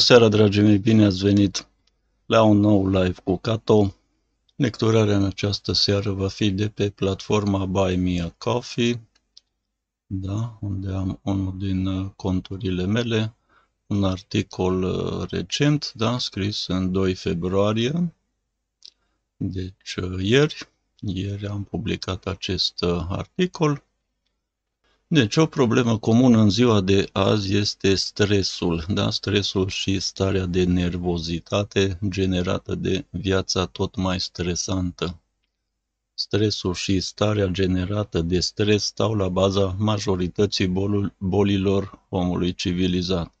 bună seara, dragii mei! Bine ați venit la un nou live cu Cato. Lecturarea în această seară va fi de pe platforma Buy Me a Coffee, da, unde am unul din uh, conturile mele, un articol uh, recent, da, scris în 2 februarie, deci uh, ieri, ieri am publicat acest articol deci, o problemă comună în ziua de azi este stresul, da? stresul și starea de nervozitate generată de viața tot mai stresantă. Stresul și starea generată de stres stau la baza majorității bolilor omului civilizat.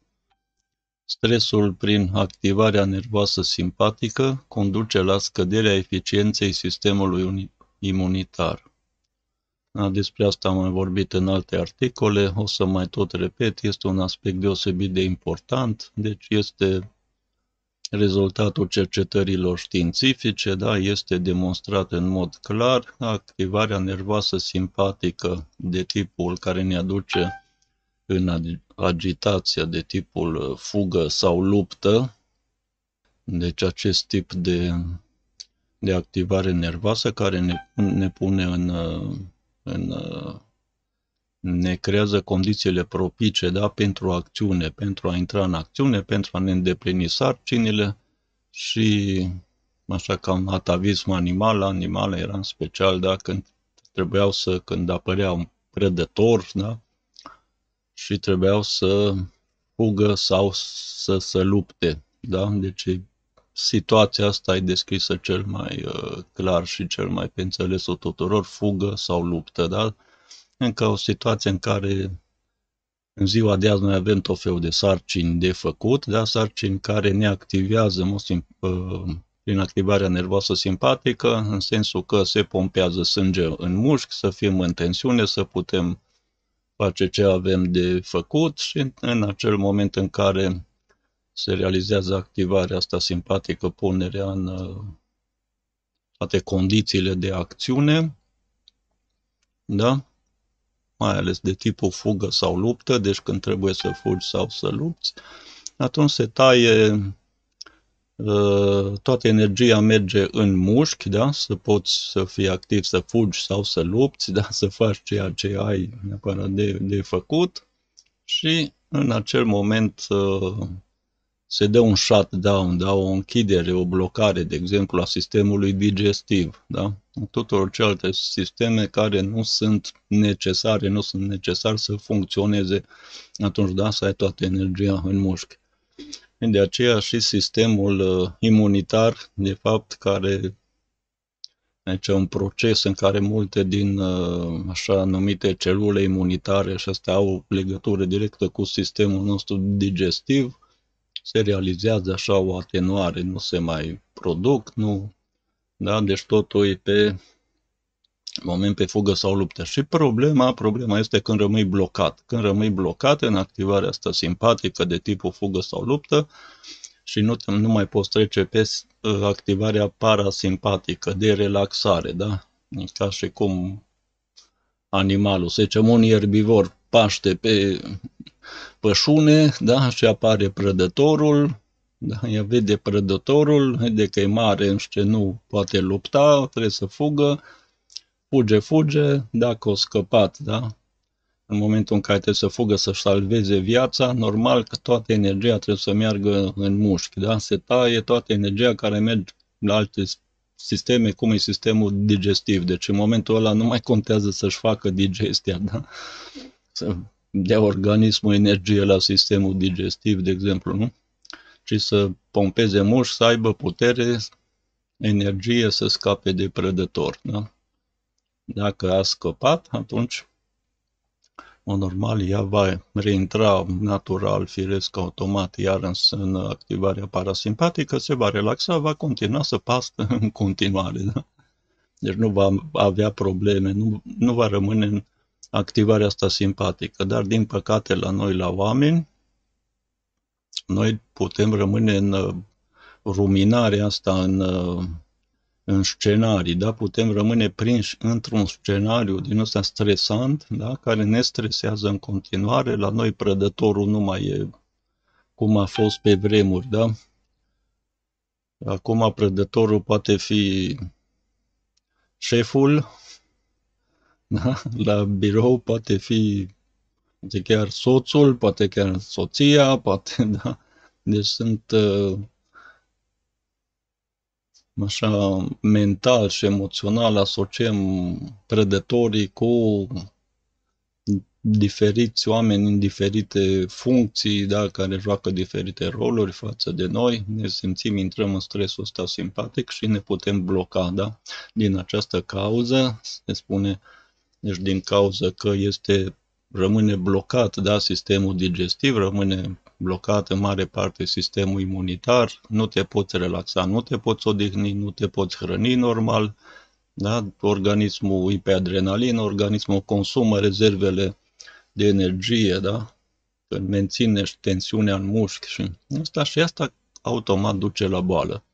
Stresul, prin activarea nervoasă simpatică, conduce la scăderea eficienței sistemului imunitar. Despre asta am mai vorbit în alte articole, o să mai tot repet, este un aspect deosebit de important, deci este rezultatul cercetărilor științifice, da, este demonstrat în mod clar activarea nervoasă simpatică de tipul care ne aduce în agitația de tipul fugă sau luptă, deci acest tip de, de activare nervoasă care ne, ne pune în în, uh, ne creează condițiile propice da, pentru acțiune, pentru a intra în acțiune, pentru a ne îndeplini sarcinile și așa ca un atavism animal, animale era în special, da, când trebuiau să, când apărea un predător, da, și trebuiau să fugă sau să se lupte, da, deci situația asta e descrisă cel mai uh, clar și cel mai pe înțelesul tuturor, fugă sau luptă, da? Încă o situație în care în ziua de azi noi avem tot felul de sarcini de făcut, da? sarcini care ne activează uh, prin activarea nervoasă simpatică, în sensul că se pompează sânge în mușchi, să fim în tensiune, să putem face ce avem de făcut și în acel moment în care se realizează activarea asta simpatică, punerea în uh, toate condițiile de acțiune, da? mai ales de tipul fugă sau luptă, deci când trebuie să fugi sau să lupți, atunci se taie uh, toată energia merge în mușchi, da? să poți să fii activ, să fugi sau să lupți, da? să faci ceea ce ai neapărat de, de făcut și în acel moment uh, se dă un shutdown, da, o închidere, o blocare, de exemplu, a sistemului digestiv, da? tuturor celelalte sisteme care nu sunt necesare, nu sunt necesari să funcționeze, atunci da, să ai toată energia în mușchi. De aceea și sistemul uh, imunitar, de fapt, care deci un proces în care multe din uh, așa numite celule imunitare și astea au legătură directă cu sistemul nostru digestiv, se realizează așa o atenuare, nu se mai produc, nu, da? Deci totul e pe moment pe fugă sau luptă. Și problema, problema este când rămâi blocat. Când rămâi blocat în activarea asta simpatică de tipul fugă sau luptă și nu, nu mai poți trece pe uh, activarea parasimpatică de relaxare, da? Ca și cum animalul, să zicem un erbivor paște pe pășune, da, și apare prădătorul, da, ea vede prădătorul, vede că e mare și nu poate lupta, trebuie să fugă, fuge, fuge, dacă o scăpat, da, în momentul în care trebuie să fugă să-și salveze viața, normal că toată energia trebuie să meargă în mușchi, da? Se taie toată energia care merge la alte sisteme, cum e sistemul digestiv. Deci în momentul ăla nu mai contează să-și facă digestia, da? Să dea organismul energie la sistemul digestiv, de exemplu, nu? Ci să pompeze mușchi, să aibă putere, energie să scape de prădător, da? Dacă a scăpat, atunci, în normal, ea va reintra natural, firesc, automat, iar în, în activarea parasimpatică, se va relaxa, va continua să pastă în continuare, da? Deci nu va avea probleme, nu, nu va rămâne în activarea asta simpatică. Dar, din păcate, la noi, la oameni, noi putem rămâne în uh, ruminarea asta, în, uh, în scenarii, da? Putem rămâne prinși într-un scenariu din ăsta stresant, da? Care ne stresează în continuare. La noi prădătorul nu mai e cum a fost pe vremuri, da? Acum prădătorul poate fi șeful, da? la birou poate fi poate chiar soțul, poate chiar soția, poate, da? Deci sunt uh, așa mental și emoțional asociem prădătorii cu diferiți oameni în diferite funcții, da, care joacă diferite roluri față de noi, ne simțim, intrăm în stresul ăsta simpatic și ne putem bloca, da? Din această cauză, se spune, deci din cauza că este rămâne blocat, da, sistemul digestiv, rămâne blocat în mare parte sistemul imunitar, nu te poți relaxa, nu te poți odihni, nu te poți hrăni normal, da? organismul e pe adrenalină, organismul consumă rezervele de energie, da? Când menține tensiunea în mușchi și asta și asta automat duce la boală.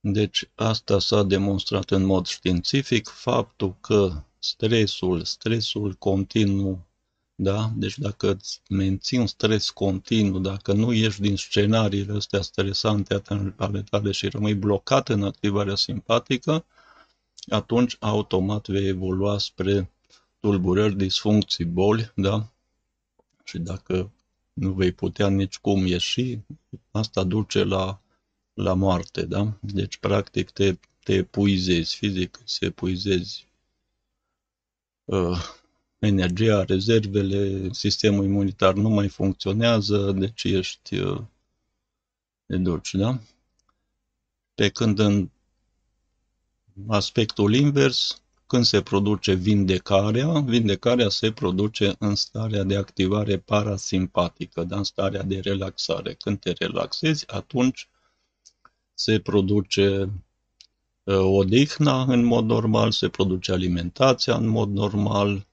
Deci asta s-a demonstrat în mod științific, faptul că stresul, stresul continuu, da? Deci dacă îți menții un stres continuu, dacă nu ieși din scenariile astea stresante ale tale și rămâi blocat în activarea simpatică, atunci automat vei evolua spre tulburări, disfuncții, boli, da? Și dacă nu vei putea nici cum ieși, asta duce la, la moarte, da? Deci, practic, te, te epuizezi fizic, se epuizezi uh, energia, rezervele, sistemul imunitar nu mai funcționează, deci ești uh, te duci, da? Pe când în aspectul invers, când se produce vindecarea, vindecarea se produce în starea de activare parasimpatică, da? în starea de relaxare. Când te relaxezi, atunci se produce uh, odihna în mod normal, se produce alimentația în mod normal,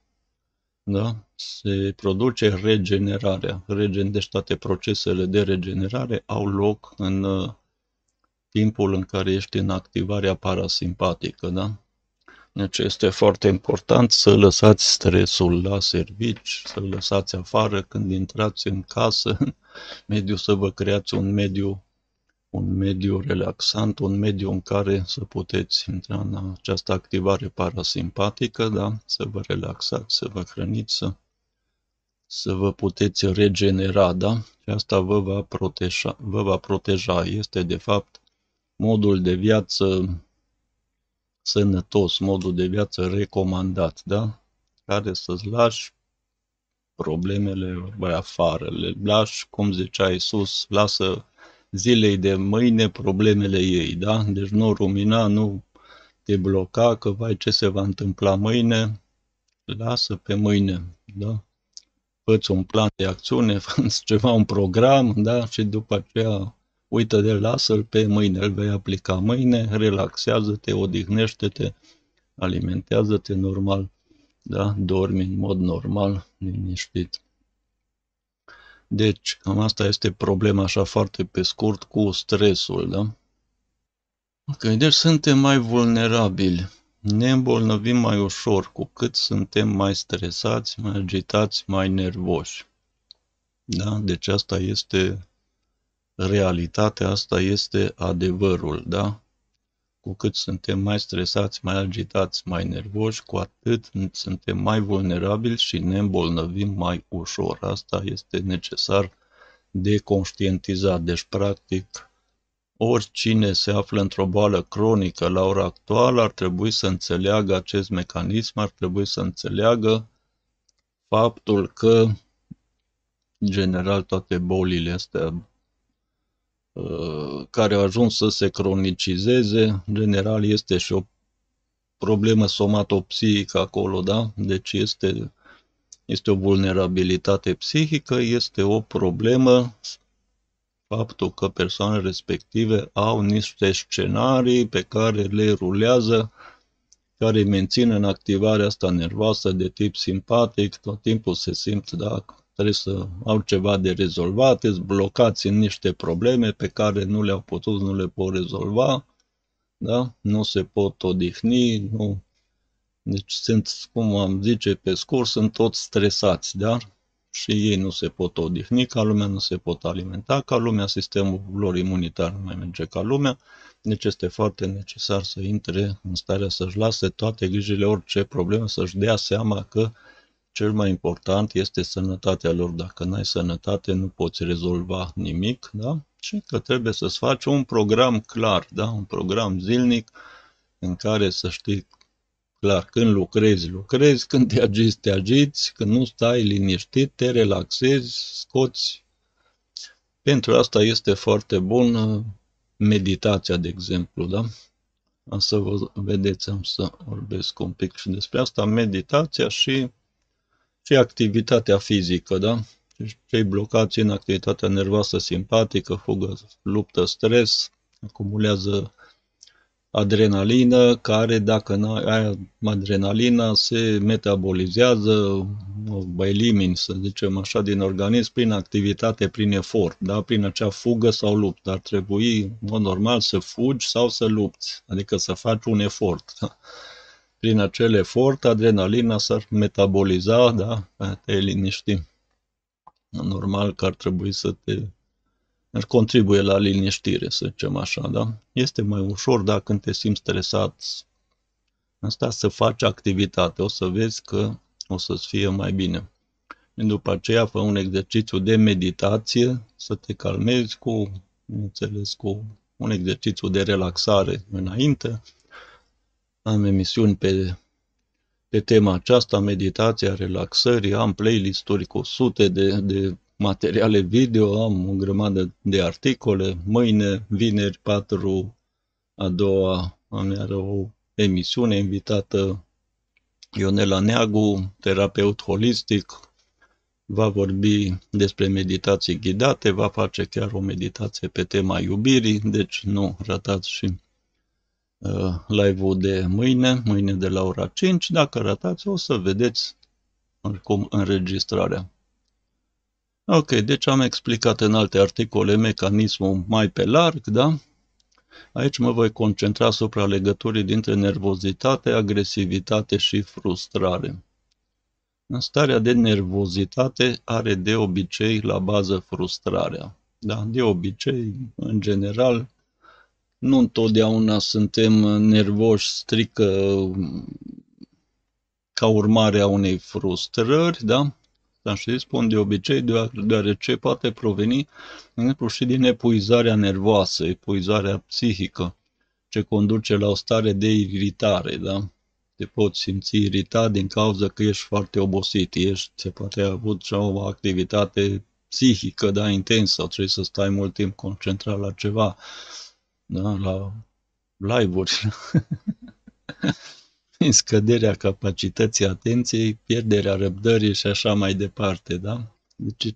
da? se produce regenerarea. Regen, deci toate procesele de regenerare au loc în uh, timpul în care ești în activarea parasimpatică. Da? Deci este foarte important să lăsați stresul la servici, să lăsați afară când intrați în casă, în mediu să vă creați un mediu, un mediu relaxant, un mediu în care să puteți intra în această activare parasimpatică, da? să vă relaxați, să vă hrăniți, să, să vă puteți regenera, da? Și asta vă va proteja, vă va proteja. Este de fapt modul de viață sănătos, modul de viață recomandat, da? Care să-ți lași problemele bă, afară, le lași, cum zicea Iisus, lasă zilei de mâine problemele ei, da? Deci nu rumina, nu te bloca că, vai, ce se va întâmpla mâine, lasă pe mâine, da? Fă-ți un plan de acțiune, fă ceva, un program, da? Și după aceea uită de lasă-l pe mâine, îl vei aplica mâine, relaxează-te, odihnește-te, alimentează-te normal, da? dormi în mod normal, liniștit. Deci, cam asta este problema așa foarte pe scurt cu stresul, da? Ok, deci suntem mai vulnerabili, ne îmbolnăvim mai ușor cu cât suntem mai stresați, mai agitați, mai nervoși. Da? Deci asta este realitatea asta este adevărul, da? Cu cât suntem mai stresați, mai agitați, mai nervoși, cu atât suntem mai vulnerabili și ne îmbolnăvim mai ușor. Asta este necesar de conștientizat. Deci, practic, oricine se află într-o boală cronică la ora actuală ar trebui să înțeleagă acest mecanism, ar trebui să înțeleagă faptul că, în general, toate bolile astea Uh, care au ajuns să se cronicizeze, în general este și o problemă somatopsihică acolo, da? Deci este, este o vulnerabilitate psihică, este o problemă faptul că persoanele respective au niște scenarii pe care le rulează, care mențin în activarea asta nervoasă de tip simpatic, tot timpul se simt, da, trebuie să au ceva de rezolvat, sunt blocați în niște probleme pe care nu le-au putut, nu le pot rezolva, da? nu se pot odihni, nu. Deci sunt, cum am zice pe scurs, sunt toți stresați, da? și ei nu se pot odihni ca lumea, nu se pot alimenta ca lumea, sistemul lor imunitar nu mai merge ca lumea, deci este foarte necesar să intre în starea să-și lase toate grijile, orice problemă, să-și dea seama că cel mai important este sănătatea lor. Dacă n-ai sănătate, nu poți rezolva nimic, da? Și că trebuie să-ți faci un program clar, da? Un program zilnic în care să știi clar când lucrezi, lucrezi, când te agiți, te agiți, când nu stai liniștit, te relaxezi, scoți. Pentru asta este foarte bun meditația, de exemplu, da? Am să vă vedeți, am să vorbesc un pic și despre asta, meditația și, și activitatea fizică, da? Deci cei blocați în activitatea nervoasă simpatică, fugă, luptă, stres, acumulează adrenalină, care dacă nu ai adrenalina se metabolizează, o elimini, să zicem așa, din organism prin activitate, prin efort, da? prin acea fugă sau luptă. Ar trebui, în mod normal, să fugi sau să lupți, adică să faci un efort. Da? Prin acel efort, adrenalina s-ar metaboliza, da? te liniști. Normal că ar trebui să te ar contribuie la liniștire, să zicem așa, da? Este mai ușor dacă când te simți stresat, asta să faci activitate, o să vezi că o să-ți fie mai bine. După aceea fă un exercițiu de meditație, să te calmezi cu, înțeles, cu un exercițiu de relaxare înainte. Am emisiuni pe, pe tema aceasta, meditația, relaxării, am playlist-uri cu sute de, de materiale video, am o grămadă de articole. Mâine, vineri 4 a doua, am iar o emisiune invitată Ionela Neagu, terapeut holistic, va vorbi despre meditații ghidate, va face chiar o meditație pe tema iubirii, deci nu ratați și uh, live-ul de mâine, mâine de la ora 5. Dacă ratați, o să vedeți oricum înregistrarea. Ok, deci am explicat în alte articole mecanismul mai pe larg, da? Aici mă voi concentra asupra legăturii dintre nervozitate, agresivitate și frustrare. În starea de nervozitate are de obicei la bază frustrarea. Da, de obicei, în general, nu întotdeauna suntem nervoși strică ca urmare a unei frustrări, da? Dar și spun de obicei, deoarece poate proveni, de exemplu, și din epuizarea nervoasă, epuizarea psihică, ce conduce la o stare de iritare, da? Te poți simți iritat din cauza că ești foarte obosit, ești, se poate avut și o activitate psihică, da, intensă, sau trebuie să stai mult timp concentrat la ceva, da, la live-uri. scăderea capacității atenției, pierderea răbdării și așa mai departe, da? Deci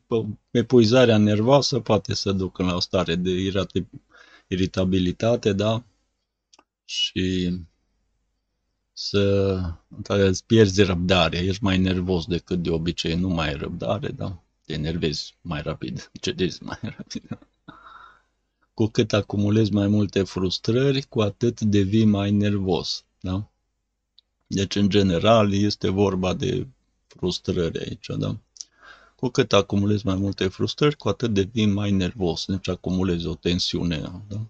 epuizarea nervoasă poate să ducă la o stare de iritabilitate, da? Și să îți pierzi răbdarea, ești mai nervos decât de obicei, nu mai ai răbdare, da? Te enervezi mai rapid, cedezi mai rapid. Cu cât acumulezi mai multe frustrări, cu atât devii mai nervos, da? Deci, în general, este vorba de frustrări aici, da? Cu cât acumulezi mai multe frustrări, cu atât devii mai nervos, deci acumulezi o tensiune, da?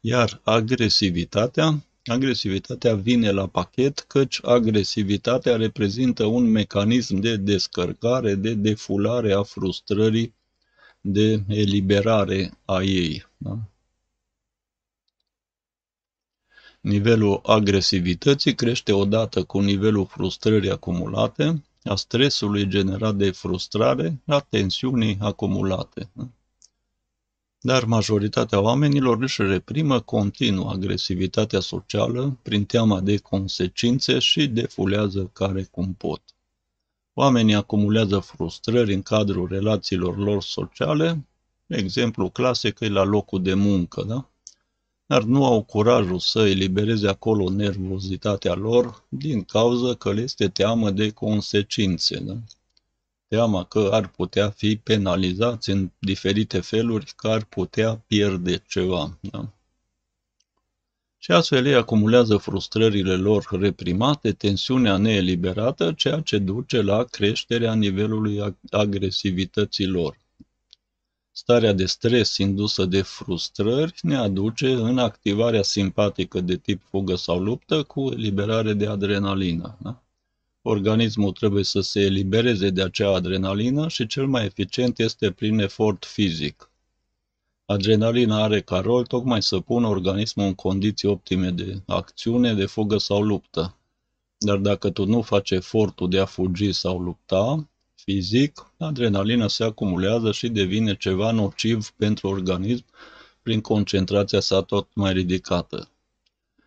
Iar agresivitatea, agresivitatea vine la pachet, căci agresivitatea reprezintă un mecanism de descărcare, de defulare a frustrării, de eliberare a ei. Da? Nivelul agresivității crește odată cu nivelul frustrării acumulate, a stresului generat de frustrare, a tensiunii acumulate. Dar majoritatea oamenilor își reprimă continuu agresivitatea socială prin teama de consecințe și defulează care cum pot. Oamenii acumulează frustrări în cadrul relațiilor lor sociale, exemplu clasic e la locul de muncă, da? dar nu au curajul să elibereze acolo nervozitatea lor din cauza că le este teamă de consecințe. Da? Teama că ar putea fi penalizați în diferite feluri, că ar putea pierde ceva. Da? Și astfel ei acumulează frustrările lor reprimate, tensiunea neeliberată, ceea ce duce la creșterea nivelului agresivității lor. Starea de stres indusă de frustrări ne aduce în activarea simpatică de tip fugă sau luptă cu eliberare de adrenalină. Da? Organismul trebuie să se elibereze de acea adrenalină și cel mai eficient este prin efort fizic. Adrenalina are ca rol tocmai să pună organismul în condiții optime de acțiune, de fugă sau luptă. Dar dacă tu nu faci efortul de a fugi sau lupta, fizic, adrenalina se acumulează și devine ceva nociv pentru organism prin concentrația sa tot mai ridicată.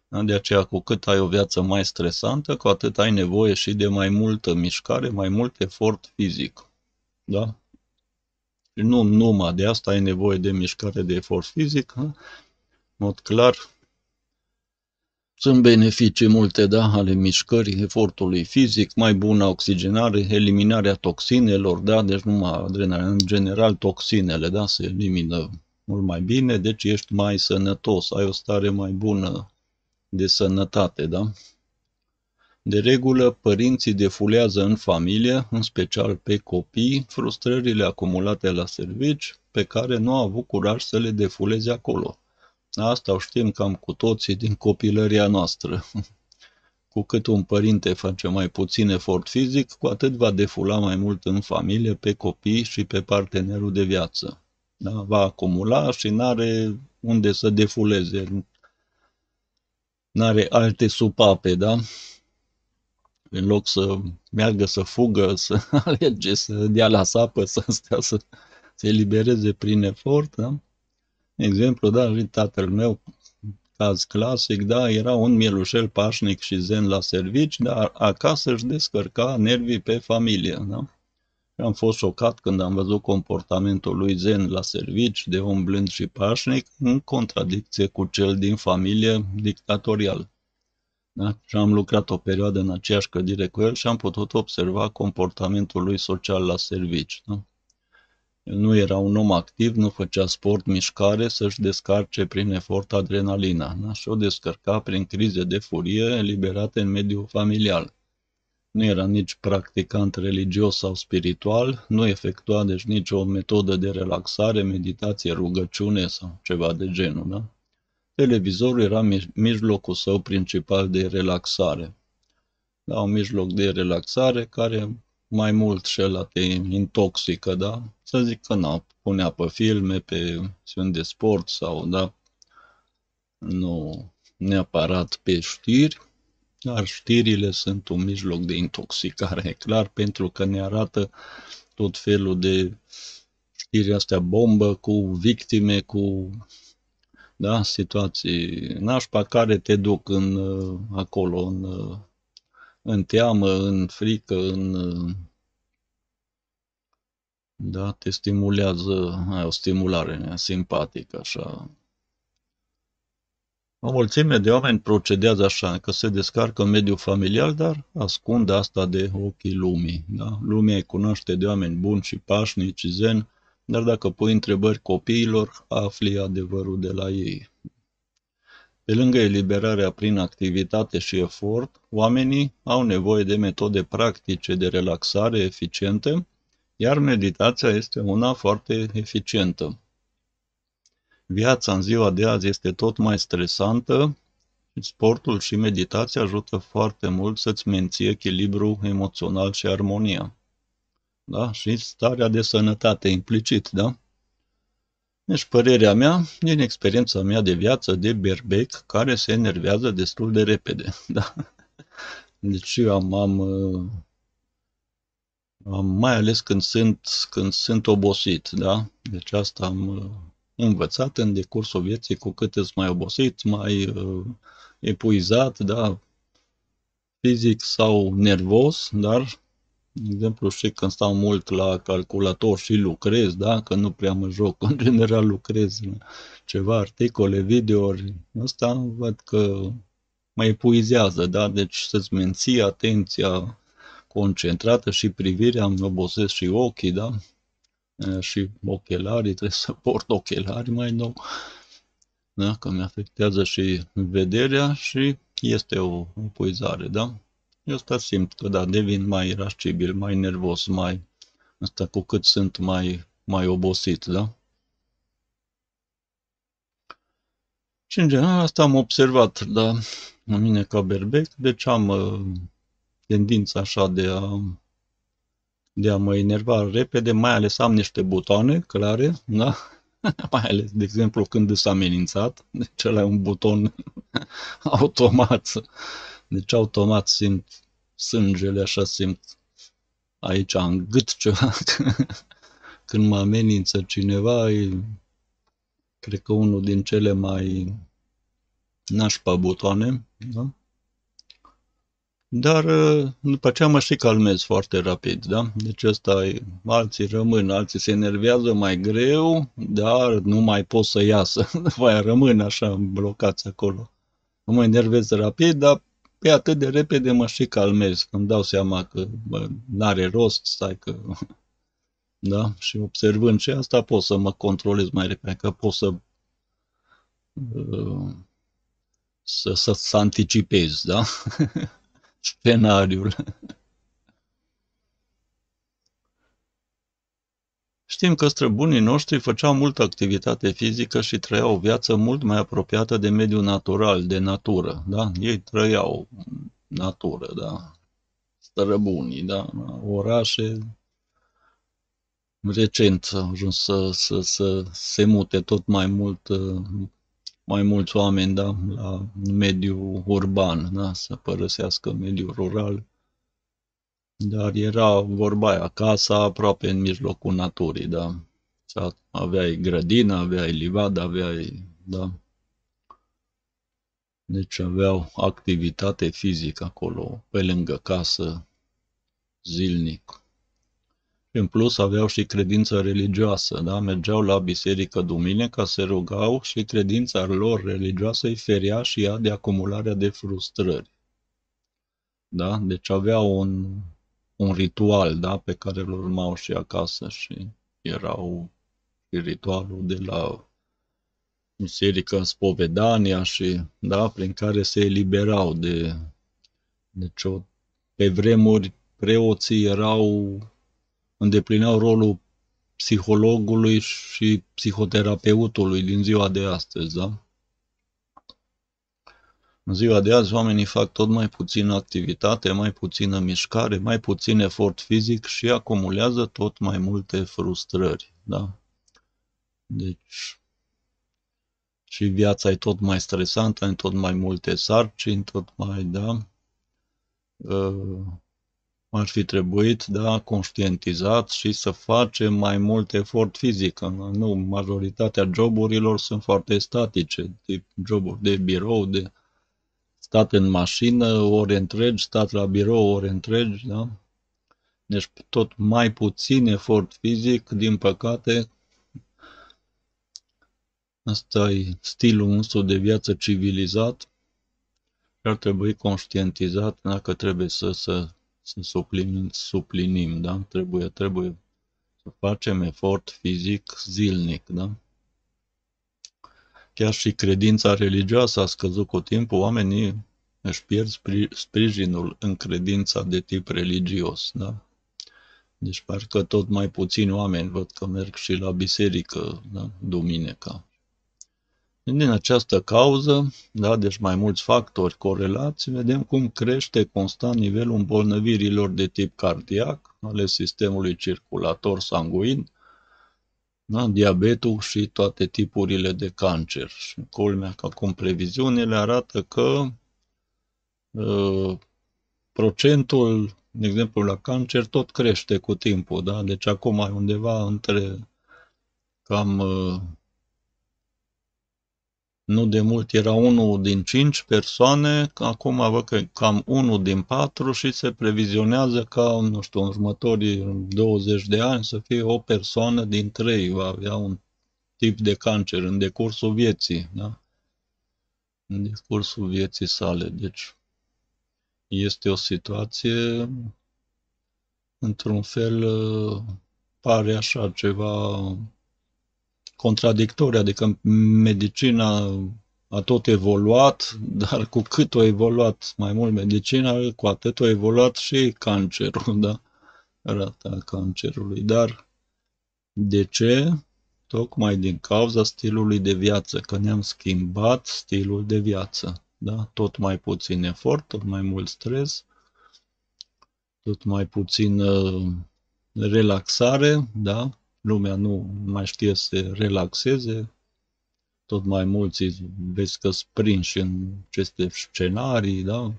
De aceea, cu cât ai o viață mai stresantă, cu atât ai nevoie și de mai multă mișcare, mai mult efort fizic. Da? Și nu numai de asta ai nevoie de mișcare, de efort fizic. Da? În mod clar, sunt beneficii multe, da, ale mișcării, efortului fizic, mai bună oxigenare, eliminarea toxinelor, da, deci numai adrenalina, în general toxinele, da, se elimină mult mai bine, deci ești mai sănătos, ai o stare mai bună de sănătate, da? De regulă, părinții defulează în familie, în special pe copii, frustrările acumulate la servici, pe care nu au avut curaj să le defuleze acolo. Asta o știm cam cu toții din copilăria noastră. Cu cât un părinte face mai puțin efort fizic, cu atât va defula mai mult în familie, pe copii și pe partenerul de viață. Da? Va acumula și nu are unde să defuleze. Nu are alte supape, da? În loc să meargă să fugă, să alege, să dea la sapă, să stea să se elibereze prin efort, da? Exemplu, da, și tatăl meu, caz clasic, da, era un mielușel pașnic și zen la servici, dar acasă își descărca nervii pe familie, da? Și am fost șocat când am văzut comportamentul lui zen la servici, de om blând și pașnic, în contradicție cu cel din familie dictatorial. Da? Și am lucrat o perioadă în aceeași cădire cu el și am putut observa comportamentul lui social la servici. Da? El nu era un om activ, nu făcea sport, mișcare, să-și descarce prin efort adrenalina. Da? Și o descărca prin crize de furie eliberate în mediul familial. Nu era nici practicant religios sau spiritual, nu efectua deci nicio metodă de relaxare, meditație, rugăciune sau ceva de genul. Da? Televizorul era mijlocul său principal de relaxare. Da, un mijloc de relaxare care mai mult și ăla te intoxică, da? Să zic că nu, punea pe filme, pe siuni de sport sau, da? Nu neapărat pe știri, dar știrile sunt un mijloc de intoxicare, e clar, pentru că ne arată tot felul de știri astea bombă cu victime, cu da, situații nașpa care te duc în, acolo, în în teamă, în frică, în... Da, te stimulează, ai o stimulare simpatică, așa. O mulțime de oameni procedează așa, că se descarcă în mediul familial, dar ascund asta de ochii lumii. Da? Lumea îi cunoaște de oameni buni și pașnici, zen, dar dacă pui întrebări copiilor, afli adevărul de la ei. Pe lângă eliberarea prin activitate și efort, oamenii au nevoie de metode practice de relaxare eficiente, iar meditația este una foarte eficientă. Viața în ziua de azi este tot mai stresantă, sportul și meditația ajută foarte mult să-ți menții echilibru emoțional și armonia. Da? Și starea de sănătate implicit, da? Deci, părerea mea, din experiența mea de viață de berbec, care se enervează destul de repede. Da? Deci eu am, am, am mai ales când sunt, când sunt obosit, da? Deci asta am uh, învățat în decursul vieții, cu cât ești mai obosit, mai uh, epuizat, da? Fizic sau nervos, dar de exemplu, și când stau mult la calculator și lucrez, da, că nu prea mă joc, în general lucrez ceva articole, videouri, ăsta văd că mă epuizează, da, deci să-ți menții atenția concentrată și privirea, îmi obosesc și ochii, da, și ochelarii, trebuie să port ochelari mai nou. da? că mi afectează și vederea și este o epuizare, da? Eu asta simt că da, devin mai irascibil, mai nervos, mai asta cu cât sunt mai, mai obosit, da? Și în general asta am observat, da, în mine ca berbec, deci am uh, tendința așa de a, de a mă enerva repede, mai ales am niște butoane clare, da? mai ales, de exemplu, când s-a amenințat, deci ăla e un buton automat, deci automat simt sângele, așa simt aici în gât ceva, când mă amenință cineva, e, cred că unul din cele mai nașpa butoane, da? Dar după aceea mă și calmez foarte rapid, da? Deci ăsta e, alții rămân, alții se enervează mai greu, dar nu mai pot să iasă. După aia rămân așa blocați acolo. Nu mă enervez rapid, dar pe atât de repede mă și calmez, că îmi dau seama că bă, n-are rost, stai că... Da? Și observând și asta pot să mă controlez mai repede, că pot să să, să, să anticipez, da? Scenariul. Știm că străbunii noștri făceau multă activitate fizică și trăiau o viață mult mai apropiată de mediul natural, de natură. Da? Ei trăiau natură, da? străbunii, da? orașe. Recent au ajuns să, să, să se mute tot mai mult mai mulți oameni da, la mediul urban, da, să părăsească mediul rural. Dar era vorba aia, casa aproape în mijlocul naturii, da. Aveai grădină, aveai livadă, aveai, da. Deci aveau activitate fizică acolo, pe lângă casă, zilnic. În plus aveau și credință religioasă, da? mergeau la biserică duminica, se rugau și credința lor religioasă îi ferea și ea de acumularea de frustrări. Da? Deci aveau un, un ritual da? pe care îl urmau și acasă și erau și ritualul de la biserică spovedania și da, prin care se eliberau de deci o, pe vremuri preoții erau îndeplineau rolul psihologului și psihoterapeutului din ziua de astăzi, da? În ziua de azi oamenii fac tot mai puțină activitate, mai puțină mișcare, mai puțin efort fizic și acumulează tot mai multe frustrări, da? Deci, și viața e tot mai stresantă, în tot mai multe sarcini, tot mai, da? Uh, ar fi trebuit, da, conștientizat și să facem mai mult efort fizic. Nu, majoritatea joburilor sunt foarte statice, tip joburi de birou, de stat în mașină ore întregi, stat la birou ore întregi, da? Deci tot mai puțin efort fizic, din păcate, Asta e stilul nostru de viață civilizat ar trebui conștientizat dacă trebuie să, să să suplinim, suplinim, da? Trebuie, trebuie să facem efort fizic zilnic, da? Chiar și credința religioasă a scăzut cu timpul, oamenii își pierd sprijinul în credința de tip religios, da? Deci parcă tot mai puțini oameni văd că merg și la biserică, da? Duminica. Din această cauză, da, deci mai mulți factori corelați, vedem cum crește constant nivelul îmbolnăvirilor de tip cardiac, ale sistemului circulator sanguin, da, diabetul și toate tipurile de cancer. Și culmea că acum previziunile arată că uh, procentul, de exemplu, la cancer tot crește cu timpul, da? Deci acum e undeva între cam uh, nu de mult era unul din cinci persoane, acum văd că cam unul din patru și se previzionează ca, nu știu, în următorii 20 de ani să fie o persoană din trei va avea un tip de cancer în decursul vieții, da? În decursul vieții sale. Deci este o situație, într-un fel, pare așa ceva contradictorii, adică medicina a tot evoluat, dar cu cât a evoluat mai mult medicina, cu atât a evoluat și cancerul, da? Rata cancerului. Dar de ce? Tocmai din cauza stilului de viață, că ne-am schimbat stilul de viață. Da? Tot mai puțin efort, tot mai mult stres, tot mai puțin uh, relaxare, da? Lumea nu mai știe să se relaxeze, tot mai mulți vezi că sprinși în aceste scenarii, da?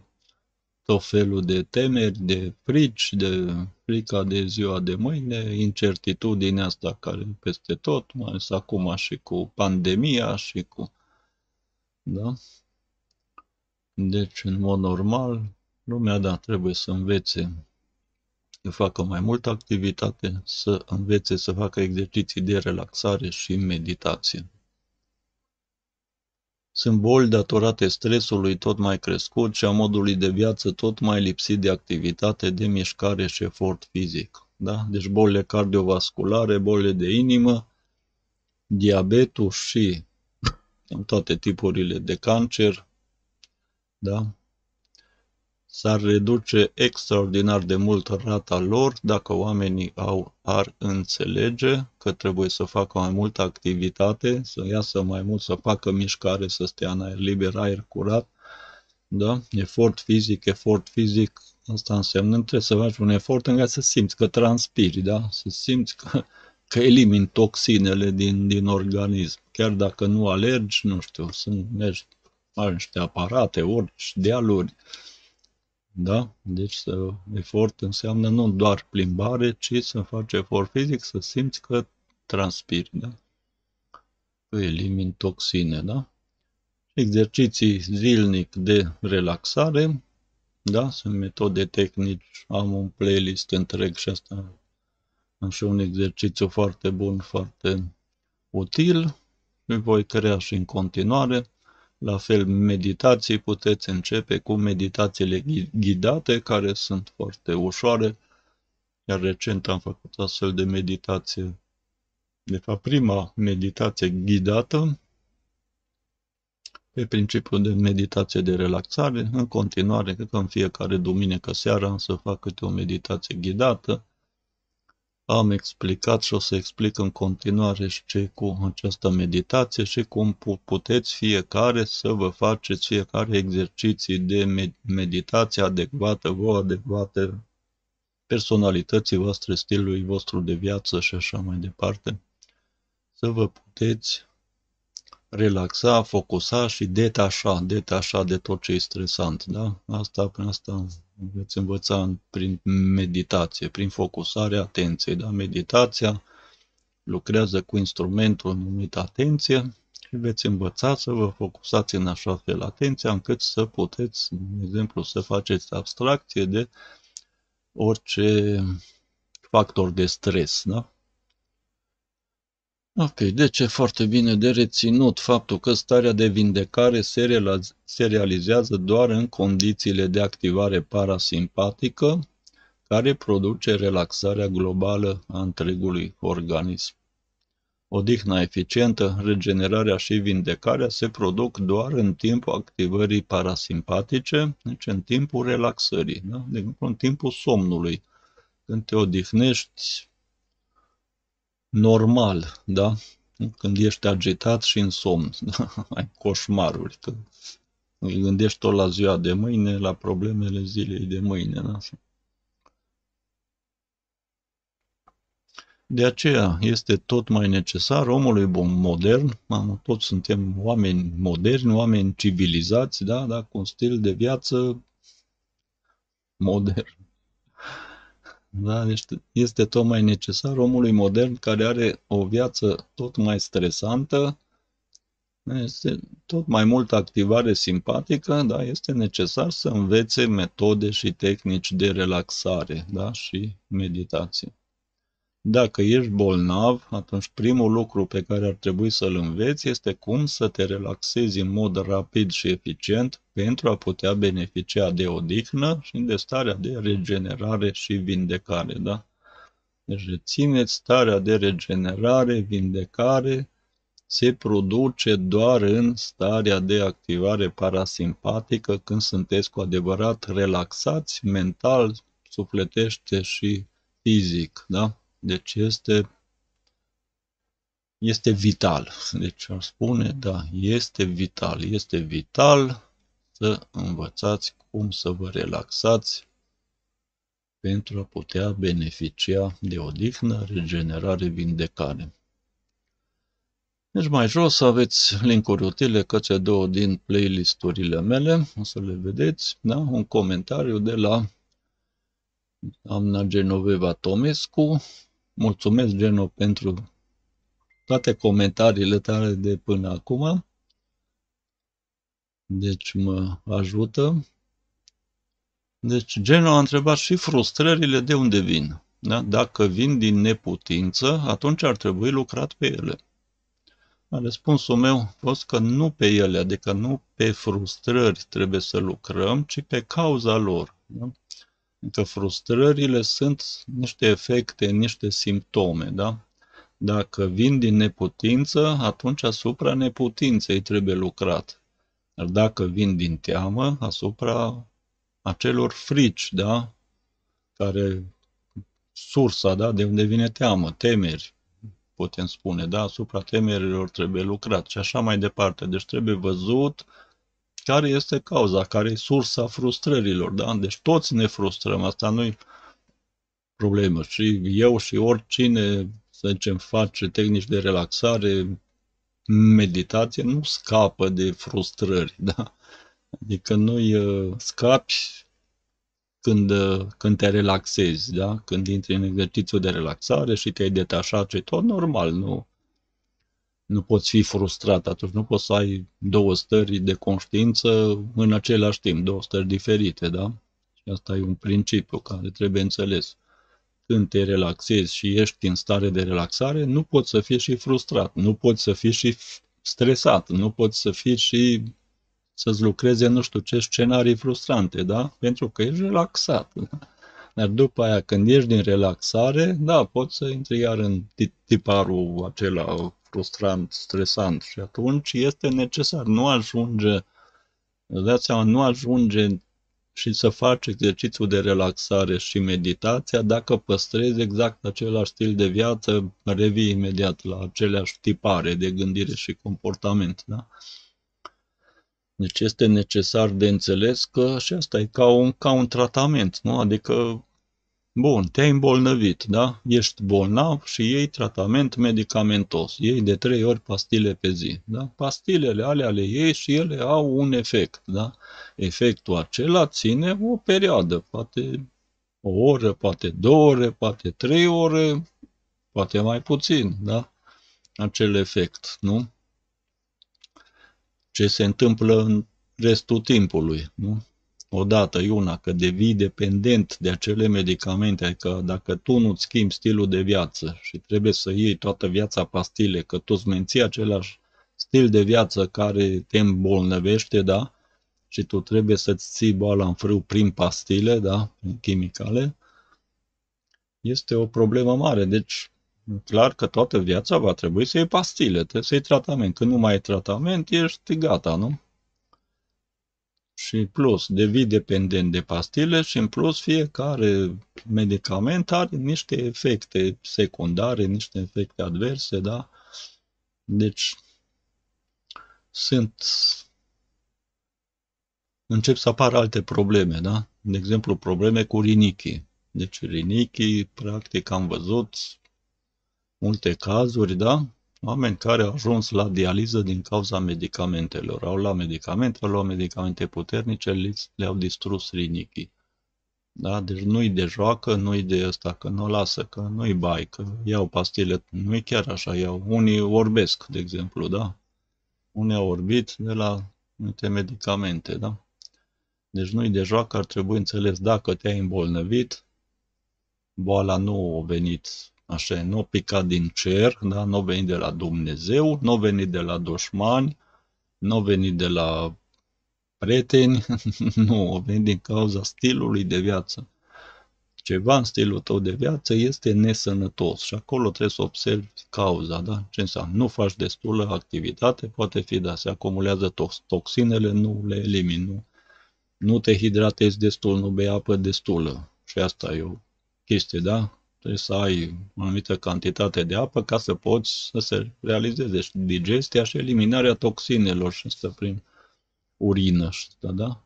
tot felul de temeri, de frici, de frica de ziua de mâine, incertitudinea asta care peste tot, mai ales acum și cu pandemia și cu... Da? Deci, în mod normal, lumea, da, trebuie să învețe să facă mai multă activitate, să învețe să facă exerciții de relaxare și meditație. Sunt boli datorate stresului tot mai crescut și a modului de viață tot mai lipsit de activitate, de mișcare și efort fizic. Da? Deci bolile cardiovasculare, bolile de inimă, diabetul și toate tipurile de cancer, da? S-ar reduce extraordinar de mult rata lor dacă oamenii au, ar înțelege că trebuie să facă mai multă activitate, să iasă mai mult, să facă mișcare, să stea în aer liber, aer curat, da? efort fizic, efort fizic, asta înseamnă trebuie să faci un efort în care să simți că transpiri, da? să simți că, că elimini toxinele din, din organism. Chiar dacă nu alergi, nu știu, sunt mergi, ai niște aparate, urci, dealuri, da? Deci să, efort înseamnă nu doar plimbare, ci să faci efort fizic, să simți că transpiri, da? Că elimini toxine, da? Exerciții zilnic de relaxare, da? Sunt metode tehnici, am un playlist întreg și asta am și un exercițiu foarte bun, foarte util. Îl voi crea și în continuare. La fel, meditații puteți începe cu meditațiile ghidate, care sunt foarte ușoare, iar recent am făcut astfel de meditație. De fapt, prima meditație ghidată, pe principiul de meditație de relaxare. În continuare, cred că în fiecare duminică seara am să fac câte o meditație ghidată, am explicat și o să explic în continuare și ce cu această meditație și cum puteți fiecare să vă faceți fiecare exerciții de meditație adecvată, vă adecvate personalității voastre, stilului vostru de viață și așa mai departe. Să vă puteți relaxa, focusa și detașa, detașa de tot ce e stresant. Da? Asta, prin asta veți învăța prin meditație, prin focusarea atenției. Da? Meditația lucrează cu instrumentul numit atenție și veți învăța să vă focusați în așa fel atenția încât să puteți, de exemplu, să faceți abstracție de orice factor de stres. Da? Ok, deci e foarte bine de reținut faptul că starea de vindecare se realizează doar în condițiile de activare parasimpatică, care produce relaxarea globală a întregului organism. Odihna eficientă, regenerarea și vindecarea se produc doar în timpul activării parasimpatice, deci în timpul relaxării, da? de exemplu în timpul somnului. Când te odihnești normal, da? Când ești agitat și în somn, da? ai coșmaruri, că îi gândești tot la ziua de mâine, la problemele zilei de mâine, da? De aceea este tot mai necesar omului bun, modern, am, toți suntem oameni moderni, oameni civilizați, da, da, cu un stil de viață modern. Da? Deci este tot mai necesar omului modern care are o viață tot mai stresantă, este tot mai multă activare simpatică, da? este necesar să învețe metode și tehnici de relaxare da? și meditație. Dacă ești bolnav, atunci primul lucru pe care ar trebui să-l înveți este cum să te relaxezi în mod rapid și eficient pentru a putea beneficia de odihnă și de starea de regenerare și vindecare. Da? Deci rețineți starea de regenerare, vindecare, se produce doar în starea de activare parasimpatică când sunteți cu adevărat relaxați mental, sufletește și fizic. Da? Deci este, este vital. Deci ar spune, da, este vital. Este vital să învățați cum să vă relaxați pentru a putea beneficia de odihnă, regenerare, vindecare. Deci mai jos aveți linkuri utile către două din playlisturile mele, o să le vedeți, da? un comentariu de la doamna Genoveva Tomescu. Mulțumesc, Geno, pentru toate comentariile tale de până acum. Deci mă ajută. Deci Geno a întrebat și frustrările de unde vin. Da? Dacă vin din neputință, atunci ar trebui lucrat pe ele. Răspunsul meu a fost că nu pe ele, adică nu pe frustrări trebuie să lucrăm, ci pe cauza lor. Da? Că frustrările sunt niște efecte, niște simptome, da? Dacă vin din neputință, atunci asupra neputinței trebuie lucrat. Dar dacă vin din teamă, asupra acelor frici, da? Care sursa, da? De unde vine teamă, temeri, putem spune, da? Asupra temerilor trebuie lucrat și așa mai departe. Deci trebuie văzut care este cauza, care e sursa frustrărilor, da? Deci toți ne frustrăm, asta nu-i problemă. Și eu și oricine, să zicem, face tehnici de relaxare, meditație, nu scapă de frustrări, da? Adică nu-i uh, scapi când, uh, când te relaxezi, da? Când intri în exercițiu de relaxare și te-ai detașat și tot normal, nu, nu poți fi frustrat atunci, nu poți să ai două stări de conștiință în același timp, două stări diferite, da? Și asta e un principiu care trebuie înțeles. Când te relaxezi și ești în stare de relaxare, nu poți să fii și frustrat, nu poți să fii și stresat, nu poți să fii și să-ți lucreze nu știu ce scenarii frustrante, da? Pentru că ești relaxat. Da? Dar după aia, când ești din relaxare, da, poți să intri iar în tiparul acela frustrant, stresant și atunci este necesar. Nu ajunge, dați seama, nu ajunge și să faci exercițiul de relaxare și meditația dacă păstrezi exact același stil de viață, revii imediat la aceleași tipare de gândire și comportament. Da? Deci este necesar de înțeles că și asta e ca un, ca un tratament, nu? Adică, bun, te-ai îmbolnăvit, da? Ești bolnav și iei tratament medicamentos. Iei de trei ori pastile pe zi, da? Pastilele alea le iei și ele au un efect, da? Efectul acela ține o perioadă, poate o oră, poate două ore, poate trei ore, poate mai puțin, da? Acel efect, nu? ce se întâmplă în restul timpului. Nu? Odată e una, că devii dependent de acele medicamente, adică dacă tu nu-ți schimbi stilul de viață și trebuie să iei toată viața pastile, că tu îți menții același stil de viață care te îmbolnăvește, da? Și tu trebuie să-ți ții boala în frâu prin pastile, da? Prin chimicale, este o problemă mare. Deci, clar că toată viața va trebui să iei pastile, trebuie să iei tratament. Când nu mai ai tratament, ești gata, nu? Și plus, devii dependent de pastile și în plus fiecare medicament are niște efecte secundare, niște efecte adverse, da? Deci, sunt încep să apară alte probleme, da? De exemplu, probleme cu rinichii. Deci rinichii, practic, am văzut, multe cazuri, da? Oameni care au ajuns la dializă din cauza medicamentelor. Au luat medicamente, au luat medicamente puternice, le-au distrus rinichii. Da? Deci nu-i de joacă, nu-i de ăsta, că nu lasă, că nu-i bai, că iau pastile. Nu-i chiar așa, iau. Unii orbesc, de exemplu, da? Unii au orbit de la multe medicamente, da? Deci nu-i de joacă, ar trebui înțeles dacă te-ai îmbolnăvit, boala nu a venit Așa, nu pica din cer, da? nu venit de la Dumnezeu, nu venit de la dușmani, nu venit de la prieteni, nu, a venit din cauza stilului de viață ceva în stilul tău de viață este nesănătos și acolo trebuie să observi cauza, da? Ce înseamnă? Nu faci destulă activitate, poate fi, da, se acumulează toxinele, nu le elimini, nu, nu te hidratezi destul, nu bei apă destulă. Și asta e o chestie, da? Trebuie să ai o anumită cantitate de apă ca să poți să se realizeze și digestia și eliminarea toxinelor și asta prin urină, da, da?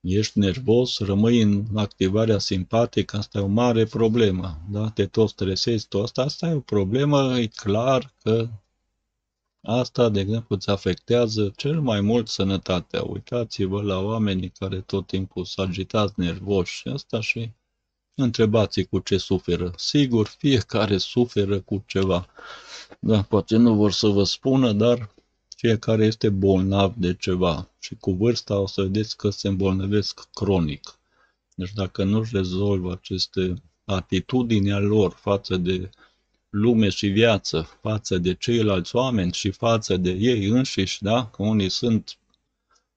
ești nervos, rămâi în activarea simpatică, asta e o mare problemă, da? Te tot stresezi, tot asta, asta e o problemă, e clar că asta, de exemplu, îți afectează cel mai mult sănătatea. Uitați-vă la oamenii care tot timpul sunt agitați, nervoși și asta și întrebați cu ce suferă. Sigur, fiecare suferă cu ceva. Da, poate nu vor să vă spună, dar fiecare este bolnav de ceva și cu vârsta o să vedeți că se îmbolnăvesc cronic. Deci dacă nu-și rezolvă aceste atitudini al lor față de lume și viață, față de ceilalți oameni și față de ei înșiși, da? Că unii sunt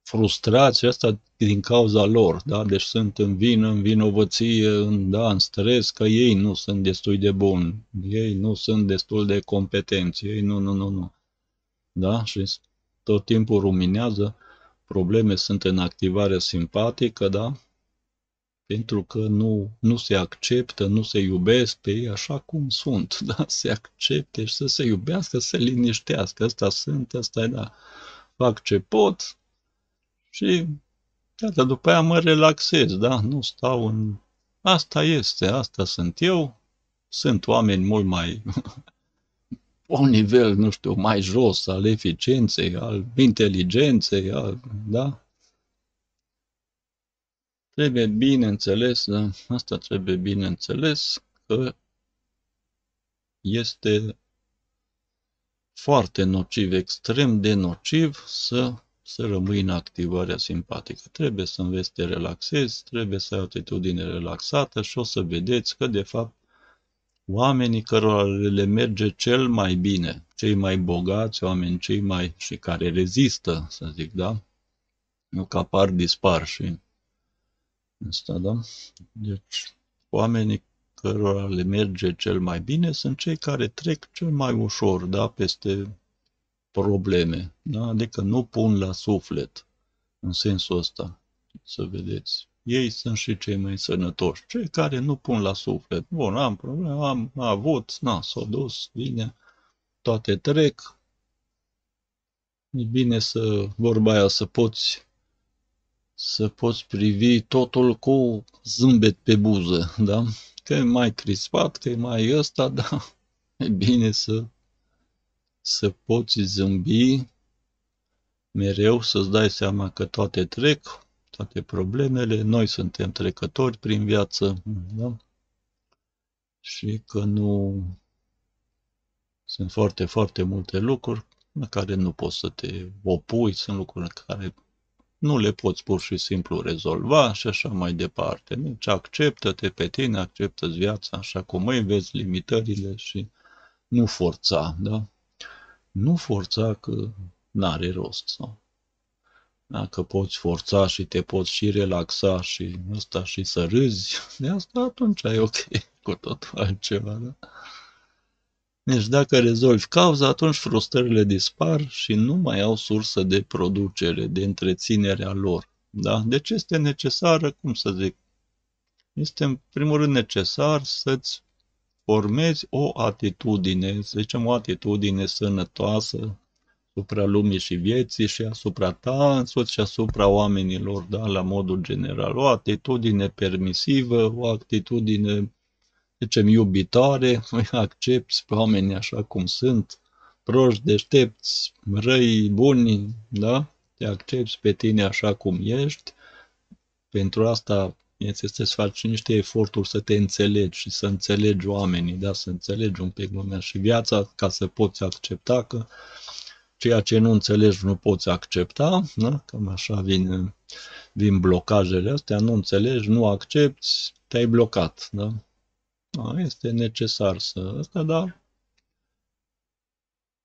frustrați și asta din cauza lor, da? Deci sunt în vină, în vinovăție, în, da, în stres, că ei nu sunt destul de buni, ei nu sunt destul de competenți, ei nu, nu, nu, nu da? și tot timpul ruminează, probleme sunt în activare simpatică, da? pentru că nu, nu se acceptă, nu se iubesc pe ei așa cum sunt, da? se accepte și să se iubească, să se liniștească, ăsta sunt, ăsta e, da, fac ce pot și iată, după aia mă relaxez, da, nu stau în... Asta este, asta sunt eu, sunt oameni mult mai un nivel, nu știu, mai jos al eficienței, al inteligenței, al, da? Trebuie bine înțeles, da? Asta trebuie bine înțeles că este foarte nociv, extrem de nociv să, să rămâi în activarea simpatică. Trebuie să înveți să te relaxezi, trebuie să ai o atitudine relaxată și o să vedeți că, de fapt, oamenii cărora le merge cel mai bine, cei mai bogați, oameni cei mai și care rezistă, să zic, da? Nu că apar, dispar și asta, da? Deci, oamenii cărora le merge cel mai bine sunt cei care trec cel mai ușor, da, peste probleme, da? Adică nu pun la suflet, în sensul ăsta, să vedeți ei sunt și cei mai sănătoși. Cei care nu pun la suflet. Bun, am probleme, am avut, na, s-a dus, bine, toate trec. E bine să, vorba aia, să poți să poți privi totul cu zâmbet pe buză, da? Că e mai crispat, că e mai ăsta, da? E bine să, să poți zâmbi mereu, să-ți dai seama că toate trec, toate problemele, noi suntem trecători prin viață, da? Și că nu sunt foarte, foarte multe lucruri la care nu poți să te opui, sunt lucruri care nu le poți pur și simplu rezolva și așa mai departe. Deci acceptă-te pe tine, acceptă-ți viața așa cum îi vezi limitările și nu forța, da? Nu forța că n-are rost. Sau dacă poți forța și te poți și relaxa și ăsta și să râzi, de asta atunci ai ok cu totul altceva, da? Deci dacă rezolvi cauza, atunci frustrările dispar și nu mai au sursă de producere, de întreținere a lor. Da? Deci este necesară, cum să zic, este în primul rând necesar să-ți formezi o atitudine, să zicem o atitudine sănătoasă, asupra lumii și vieții și asupra ta însuți și asupra oamenilor, da, la modul general. O atitudine permisivă, o atitudine, zicem, iubitoare, accepti pe oamenii așa cum sunt, proști, deștepți, răi, buni, da? Te accepti pe tine așa cum ești. Pentru asta este să-ți faci niște eforturi să te înțelegi și să înțelegi oamenii, da? să înțelegi un pic lumea și viața ca să poți accepta că ceea ce nu înțelegi nu poți accepta, da? cam așa vin, vin blocajele astea, nu înțelegi, nu accepti, te-ai blocat. Da? da? Este necesar să asta, dar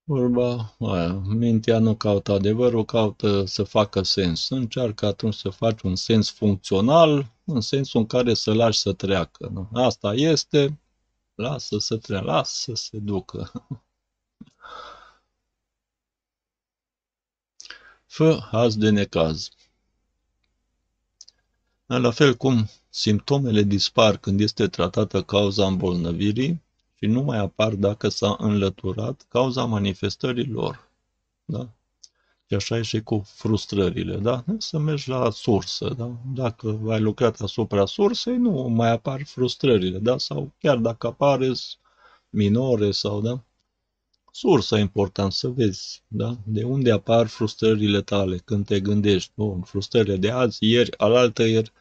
Vorba aia, mintea nu caută adevărul, caută să facă sens. Încearcă atunci să faci un sens funcțional, în sensul în care să lași să treacă. Nu? Asta este, lasă să treacă, lasă să se ducă. Fă haz de necaz. La fel cum simptomele dispar când este tratată cauza îmbolnăvirii și nu mai apar dacă s-a înlăturat cauza manifestării lor. Da? Și așa e și cu frustrările, da? Să mergi la sursă, da? Dacă ai lucrat asupra sursei, nu mai apar frustrările, da? Sau chiar dacă apare minore sau, da? Sursa e important să vezi, da? De unde apar frustrările tale când te gândești, bun, frustrările de azi, ieri, alaltă ieri,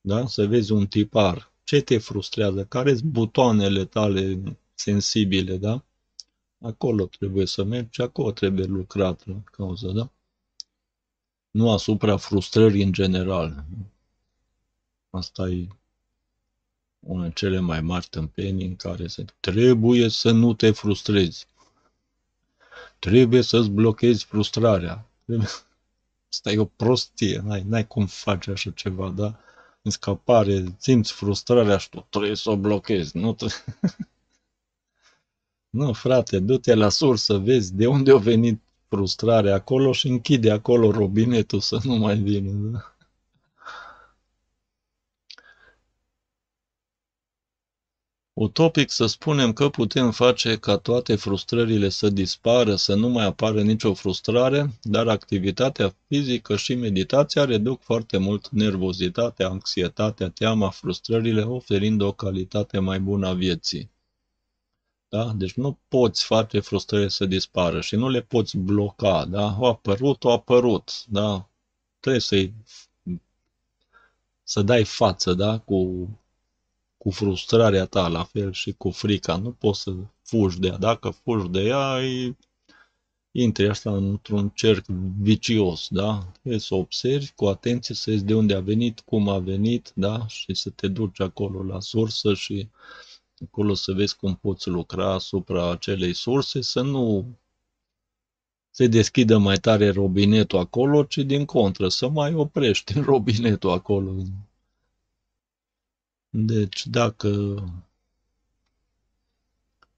da? Să vezi un tipar. Ce te frustrează? Care sunt butoanele tale sensibile, da? Acolo trebuie să mergi, acolo trebuie lucrat la cauză, da? Nu asupra frustrării în general. Asta e una dintre cele mai mari tâmpenii în care se trebuie să nu te frustrezi. Trebuie să-ți blochezi frustrarea. Asta e o prostie, n-ai, n-ai cum face așa ceva, da? În scapare, simți frustrarea și tu trebuie să o blochezi, nu trebuie... Nu, frate, du-te la sursă, vezi de unde a venit frustrarea acolo și închide acolo robinetul să nu mai vină. Da? Utopic să spunem că putem face ca toate frustrările să dispară, să nu mai apară nicio frustrare, dar activitatea fizică și meditația reduc foarte mult nervozitatea, anxietatea, teama, frustrările, oferind o calitate mai bună a vieții. Da? Deci nu poți face frustrările să dispară și nu le poți bloca. Da? Au apărut, au apărut. Da? Trebuie să să dai față da? cu, cu frustrarea ta, la fel și cu frica. Nu poți să fugi de ea. Dacă fugi de ea, e, intri așa într-un cerc vicios, da? Trebuie să observi cu atenție, să vezi de unde a venit, cum a venit, da? Și să te duci acolo la sursă și acolo să vezi cum poți lucra asupra acelei surse, să nu se deschidă mai tare robinetul acolo, ci din contră, să mai oprești robinetul acolo. Deci dacă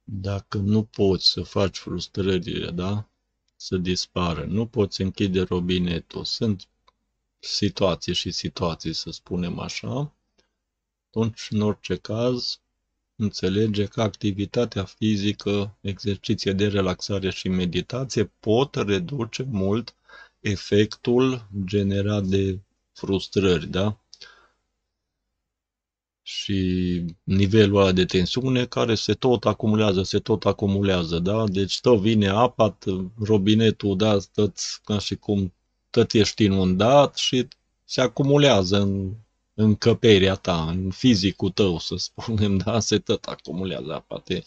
dacă nu poți să faci frustrările, da? Să dispară, nu poți închide robinetul. Sunt situații și situații, să spunem așa. Atunci, în orice caz, înțelege că activitatea fizică, exerciție de relaxare și meditație pot reduce mult efectul generat de frustrări, da? Și nivelul ăla de tensiune care se tot acumulează, se tot acumulează, da? Deci tot vine apa, robinetul, da, tot ca și cum tot ești inundat și se acumulează în încăperea ta, în fizicul tău, să spunem, da, se tot acumulează apa, te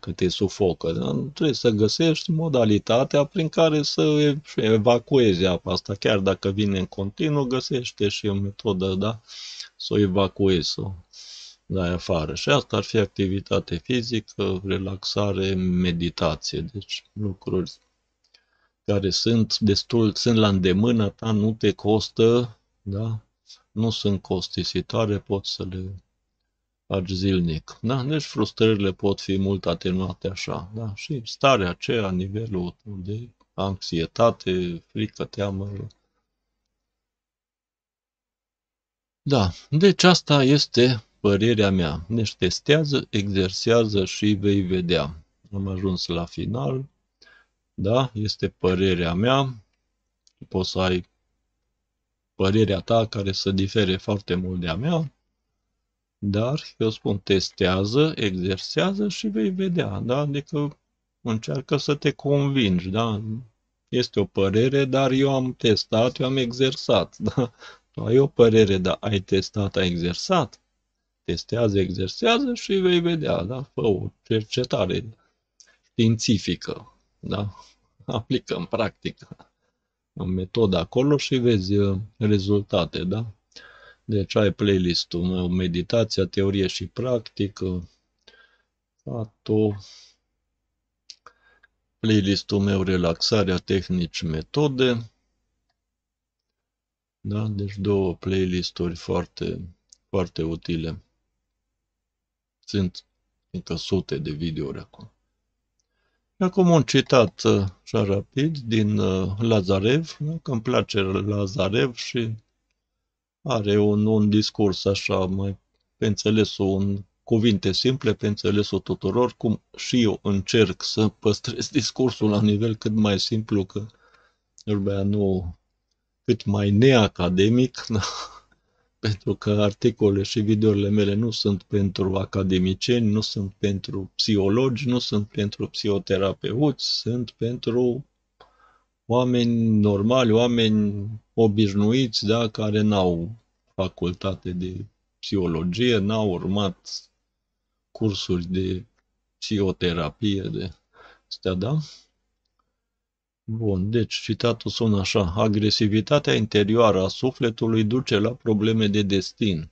că te sufocă. Da? Trebuie să găsești modalitatea prin care să evacuezi apa asta, chiar dacă vine în continuu, găsește și o metodă, da, să o evacuezi, să o dai afară. Și asta ar fi activitate fizică, relaxare, meditație, deci lucruri care sunt destul, sunt la îndemână ta, nu te costă, da, nu sunt costisitoare, pot să le faci zilnic. Da? Deci frustrările pot fi mult atenuate așa. Da? Și starea aceea, nivelul de anxietate, frică, teamă. Da, deci asta este părerea mea. Deci ștestează, exersează și vei vedea. Am ajuns la final. Da, este părerea mea. Poți să ai părerea ta care să difere foarte mult de a mea, dar eu spun testează, exersează și vei vedea, da? Adică încearcă să te convingi, da? Este o părere, dar eu am testat, eu am exersat, da? Tu ai o părere, dar ai testat, ai exersat? Testează, exersează și vei vedea, da? Fă o cercetare științifică, da? Aplică în practică metoda acolo și vezi uh, rezultate, da? Deci ai playlistul meu, meditația, teorie și practică, fatul, playlistul meu Relaxarea tehnici metode. Da? Deci două playlisturi foarte, foarte utile. Sunt încă sute de videouri acolo. Acum un citat uh, așa rapid din uh, Lazarev, că îmi place Lazarev și are un, un discurs așa mai pe înțelesul, un cuvinte simple pe înțelesul tuturor, cum și eu încerc să păstrez discursul la nivel cât mai simplu, că vorba nu cât mai neacademic, da? pentru că articole și videourile mele nu sunt pentru academicieni, nu sunt pentru psihologi, nu sunt pentru psihoterapeuți, sunt pentru oameni normali, oameni obișnuiți, da, care n-au facultate de psihologie, n-au urmat cursuri de psihoterapie, de astea, da? Bun, deci citatul sună așa. Agresivitatea interioară a sufletului duce la probleme de destin.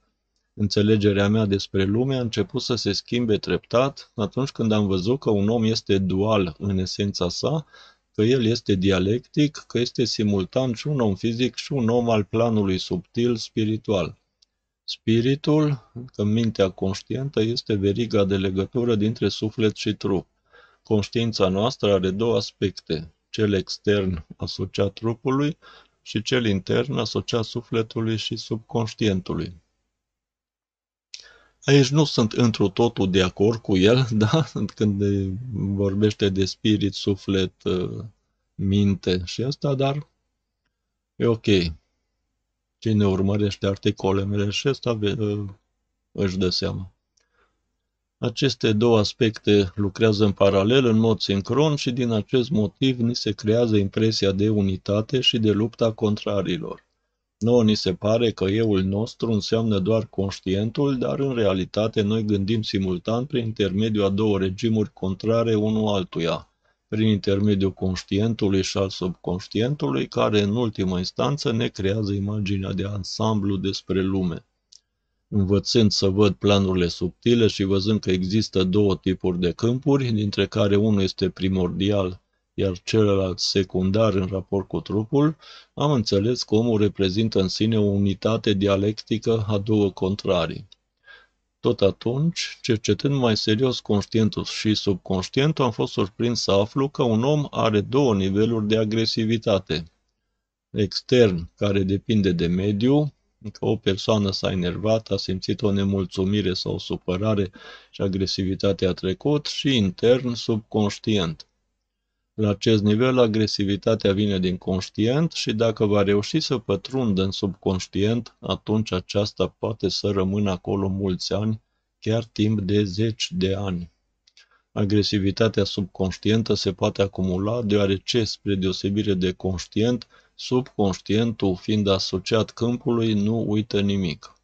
Înțelegerea mea despre lume a început să se schimbe treptat atunci când am văzut că un om este dual în esența sa, că el este dialectic, că este simultan și un om fizic și un om al planului subtil spiritual. Spiritul, că mintea conștientă, este veriga de legătură dintre suflet și trup. Conștiința noastră are două aspecte, cel extern asociat trupului și cel intern asociat sufletului și subconștientului. Aici nu sunt întru totul de acord cu el, da? când vorbește de spirit, suflet, minte și asta, dar e ok. Cine urmărește articolele mele și asta își dă seama. Aceste două aspecte lucrează în paralel, în mod sincron și din acest motiv ni se creează impresia de unitate și de lupta contrarilor. Nouă ni se pare că euul nostru înseamnă doar conștientul, dar în realitate noi gândim simultan prin intermediul a două regimuri contrare unul altuia, prin intermediul conștientului și al subconștientului, care în ultimă instanță ne creează imaginea de ansamblu despre lume învățând să văd planurile subtile și văzând că există două tipuri de câmpuri, dintre care unul este primordial, iar celălalt secundar în raport cu trupul, am înțeles că omul reprezintă în sine o unitate dialectică a două contrarii. Tot atunci, cercetând mai serios conștientul și subconștientul, am fost surprins să aflu că un om are două niveluri de agresivitate. Extern, care depinde de mediu, că o persoană s-a enervat, a simțit o nemulțumire sau o supărare și agresivitatea a trecut și intern subconștient. La acest nivel, agresivitatea vine din conștient și dacă va reuși să pătrundă în subconștient, atunci aceasta poate să rămână acolo mulți ani, chiar timp de zeci de ani. Agresivitatea subconștientă se poate acumula deoarece, spre deosebire de conștient, Subconștientul, fiind asociat câmpului, nu uită nimic.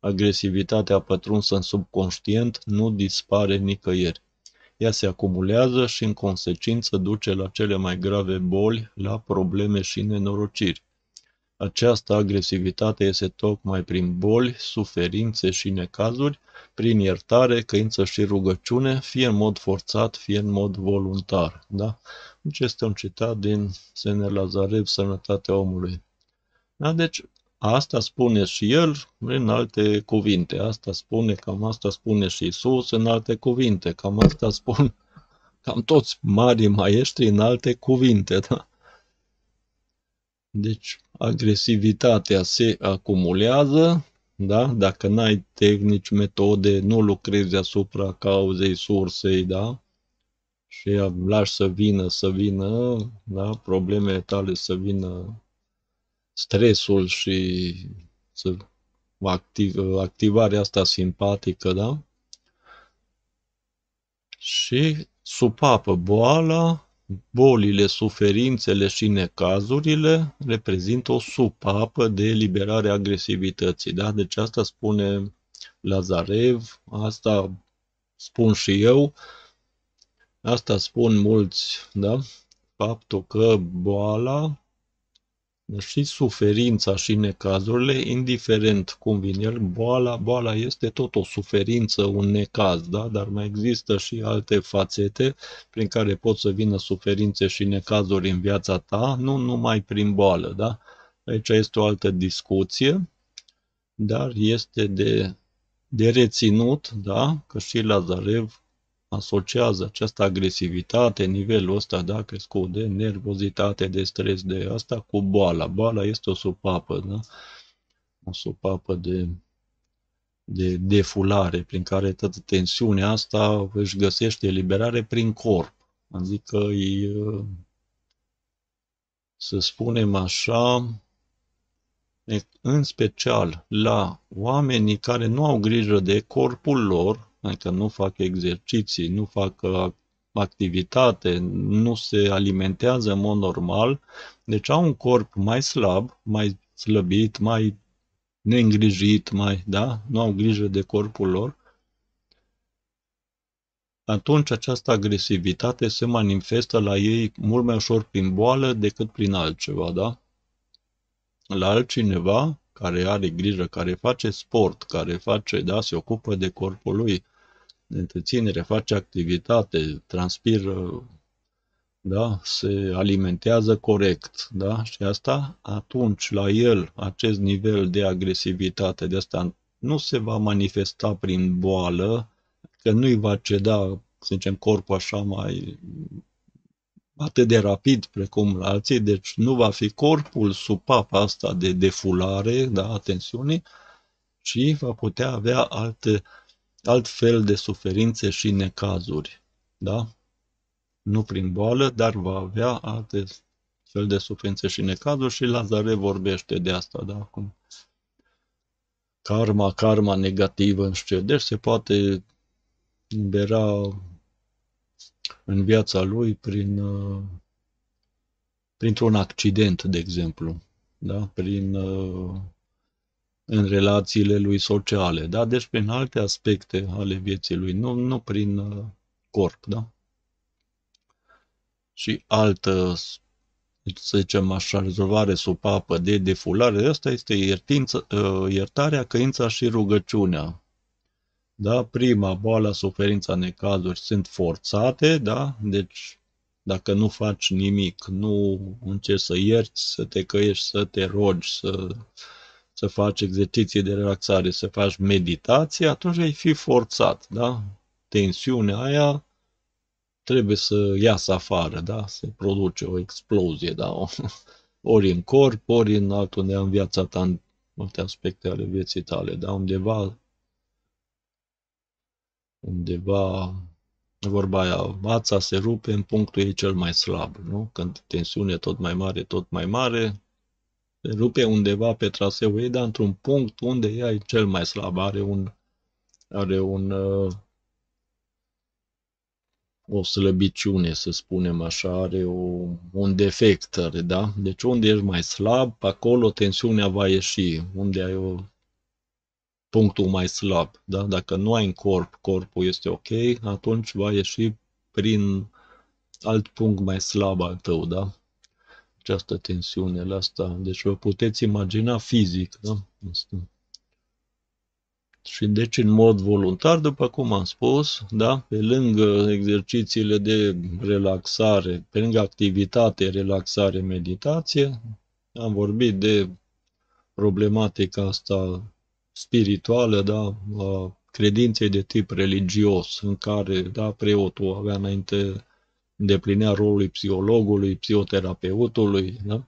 Agresivitatea pătrunsă în subconștient nu dispare nicăieri. Ea se acumulează și în consecință duce la cele mai grave boli, la probleme și nenorociri. Această agresivitate este tocmai prin boli, suferințe și necazuri, prin iertare, căință și rugăciune, fie în mod forțat, fie în mod voluntar. Da? Deci este un citat din Sene Lazarev, Sănătatea omului. Da? Deci asta spune și el în alte cuvinte. Asta spune, cam asta spune și Isus în alte cuvinte. Cam asta spun cam toți mari maestri în alte cuvinte. Da? Deci agresivitatea se acumulează, da? Dacă n-ai tehnici, metode, nu lucrezi asupra cauzei, sursei, da? Și lași să vină, să vină, da? Problemele tale să vină stresul și să activ, activarea asta simpatică, da? Și supapă boala, Bolile, suferințele și necazurile reprezintă o supapă de eliberare a agresivității. Da? Deci asta spune Lazarev, asta spun și eu, asta spun mulți, da? faptul că boala Deci și suferința și necazurile, indiferent cum vin el, boala, boala este tot o suferință, un necaz, da? Dar mai există și alte fațete prin care pot să vină suferințe și necazuri în viața ta, nu numai prin boală, da? Aici este o altă discuție, dar este de, de reținut, da? Că și Lazarev asociază această agresivitate, nivelul ăsta, da, crescut de nervozitate, de stres, de asta cu boala. Boala este o supapă, da? O supapă de, de defulare prin care toată tensiunea asta își găsește eliberare prin corp. Adică e, să spunem așa, în special la oamenii care nu au grijă de corpul lor, adică nu fac exerciții, nu fac uh, activitate, nu se alimentează în mod normal, deci au un corp mai slab, mai slăbit, mai neîngrijit, mai, da? Nu au grijă de corpul lor. Atunci această agresivitate se manifestă la ei mult mai ușor prin boală decât prin altceva, da? La altcineva care are grijă, care face sport, care face, da, se ocupă de corpul lui, de întreținere, face activitate, transpiră, da, se alimentează corect, da, și asta, atunci, la el, acest nivel de agresivitate, de asta nu se va manifesta prin boală, că nu-i va ceda, să zicem, corpul așa mai atât de rapid precum la alții, deci nu va fi corpul sub papa asta de defulare, da, a tensiunii, ci va putea avea alte alt fel de suferințe și necazuri. Da? Nu prin boală, dar va avea alte fel de suferințe și necazuri și Lazare vorbește de asta, da? Cum karma, karma negativă, nu știu deci se poate libera în viața lui prin, uh, printr-un accident, de exemplu, da? prin uh, în relațiile lui sociale, da? Deci prin alte aspecte ale vieții lui, nu, nu prin uh, corp, da? Și altă, să zicem așa, rezolvare sub apă de defulare, asta este iertință, uh, iertarea, căința și rugăciunea. Da? Prima, boala, suferința, necazuri sunt forțate, da? Deci dacă nu faci nimic, nu încerci să ierți, să te căiești, să te rogi, să să faci exerciții de relaxare, să faci meditație, atunci ai fi forțat, da? Tensiunea aia trebuie să iasă afară, da? Se produce o explozie, da? ori în corp, ori în altundeva în viața ta, în multe aspecte ale vieții tale, da? Undeva, undeva, vorba aia, mața se rupe în punctul ei cel mai slab, nu? Când tensiune tot mai mare, tot mai mare, se rupe undeva pe traseul ei, dar într-un punct unde ea e cel mai slab, are un, are un uh, o slăbiciune, să spunem așa, are o, un defect, are, da? Deci unde ești mai slab, acolo tensiunea va ieși, unde ai o, punctul mai slab, da? Dacă nu ai în corp, corpul este ok, atunci va ieși prin alt punct mai slab al tău, da? Această tensiune la asta. Deci vă puteți imagina fizic, da? Asta. Și deci în mod voluntar, după cum am spus, da, pe lângă exercițiile de relaxare, pe lângă activitate, relaxare, meditație, am vorbit de problematica asta spirituală, da, a credinței de tip religios, în care, da, preotul avea înainte îndeplinea rolul psihologului, psihoterapeutului, da?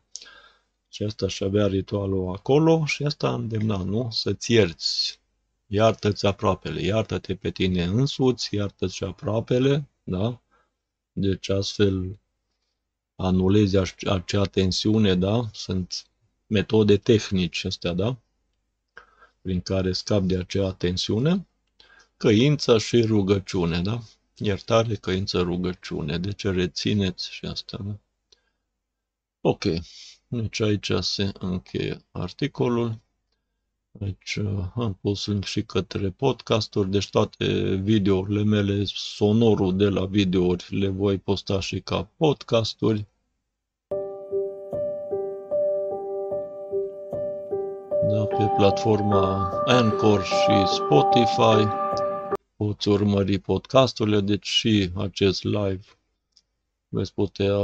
Și asta și avea ritualul acolo și asta îndemna, nu? Să-ți ierți, iartă-ți aproapele, iartă-te pe tine însuți, iartă-ți aproapele, da? Deci astfel anulezi acea tensiune, da? Sunt metode tehnici astea, da? Prin care scap de acea tensiune, căința și rugăciune, da? Iertare, căință, rugăciune. Deci rețineți și asta, da? Ok. Deci aici se încheie articolul. Deci uh, am pus link și către podcasturi, deci toate videourile mele, sonorul de la videouri le voi posta și ca podcasturi. da, pe platforma Anchor și Spotify. Poți urmări podcasturile, deci și acest live veți putea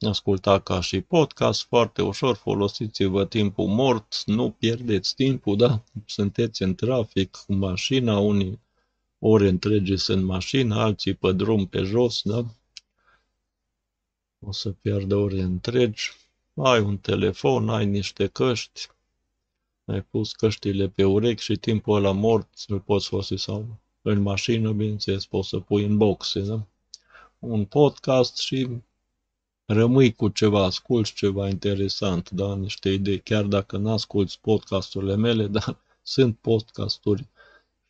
asculta ca și podcast foarte ușor, folosiți-vă timpul mort, nu pierdeți timpul, da? Sunteți în trafic cu mașina, unii ore întregi sunt în mașină, alții pe drum pe jos, da? O să pierdă ore întregi. Ai un telefon, ai niște căști, ai pus căștile pe urechi și timpul ăla mort îl poți folosi sau în mașină, bineînțeles, poți să pui în boxe, da? Un podcast și rămâi cu ceva, asculți ceva interesant, da? Niște idei, chiar dacă nu asculți podcasturile mele, dar sunt podcasturi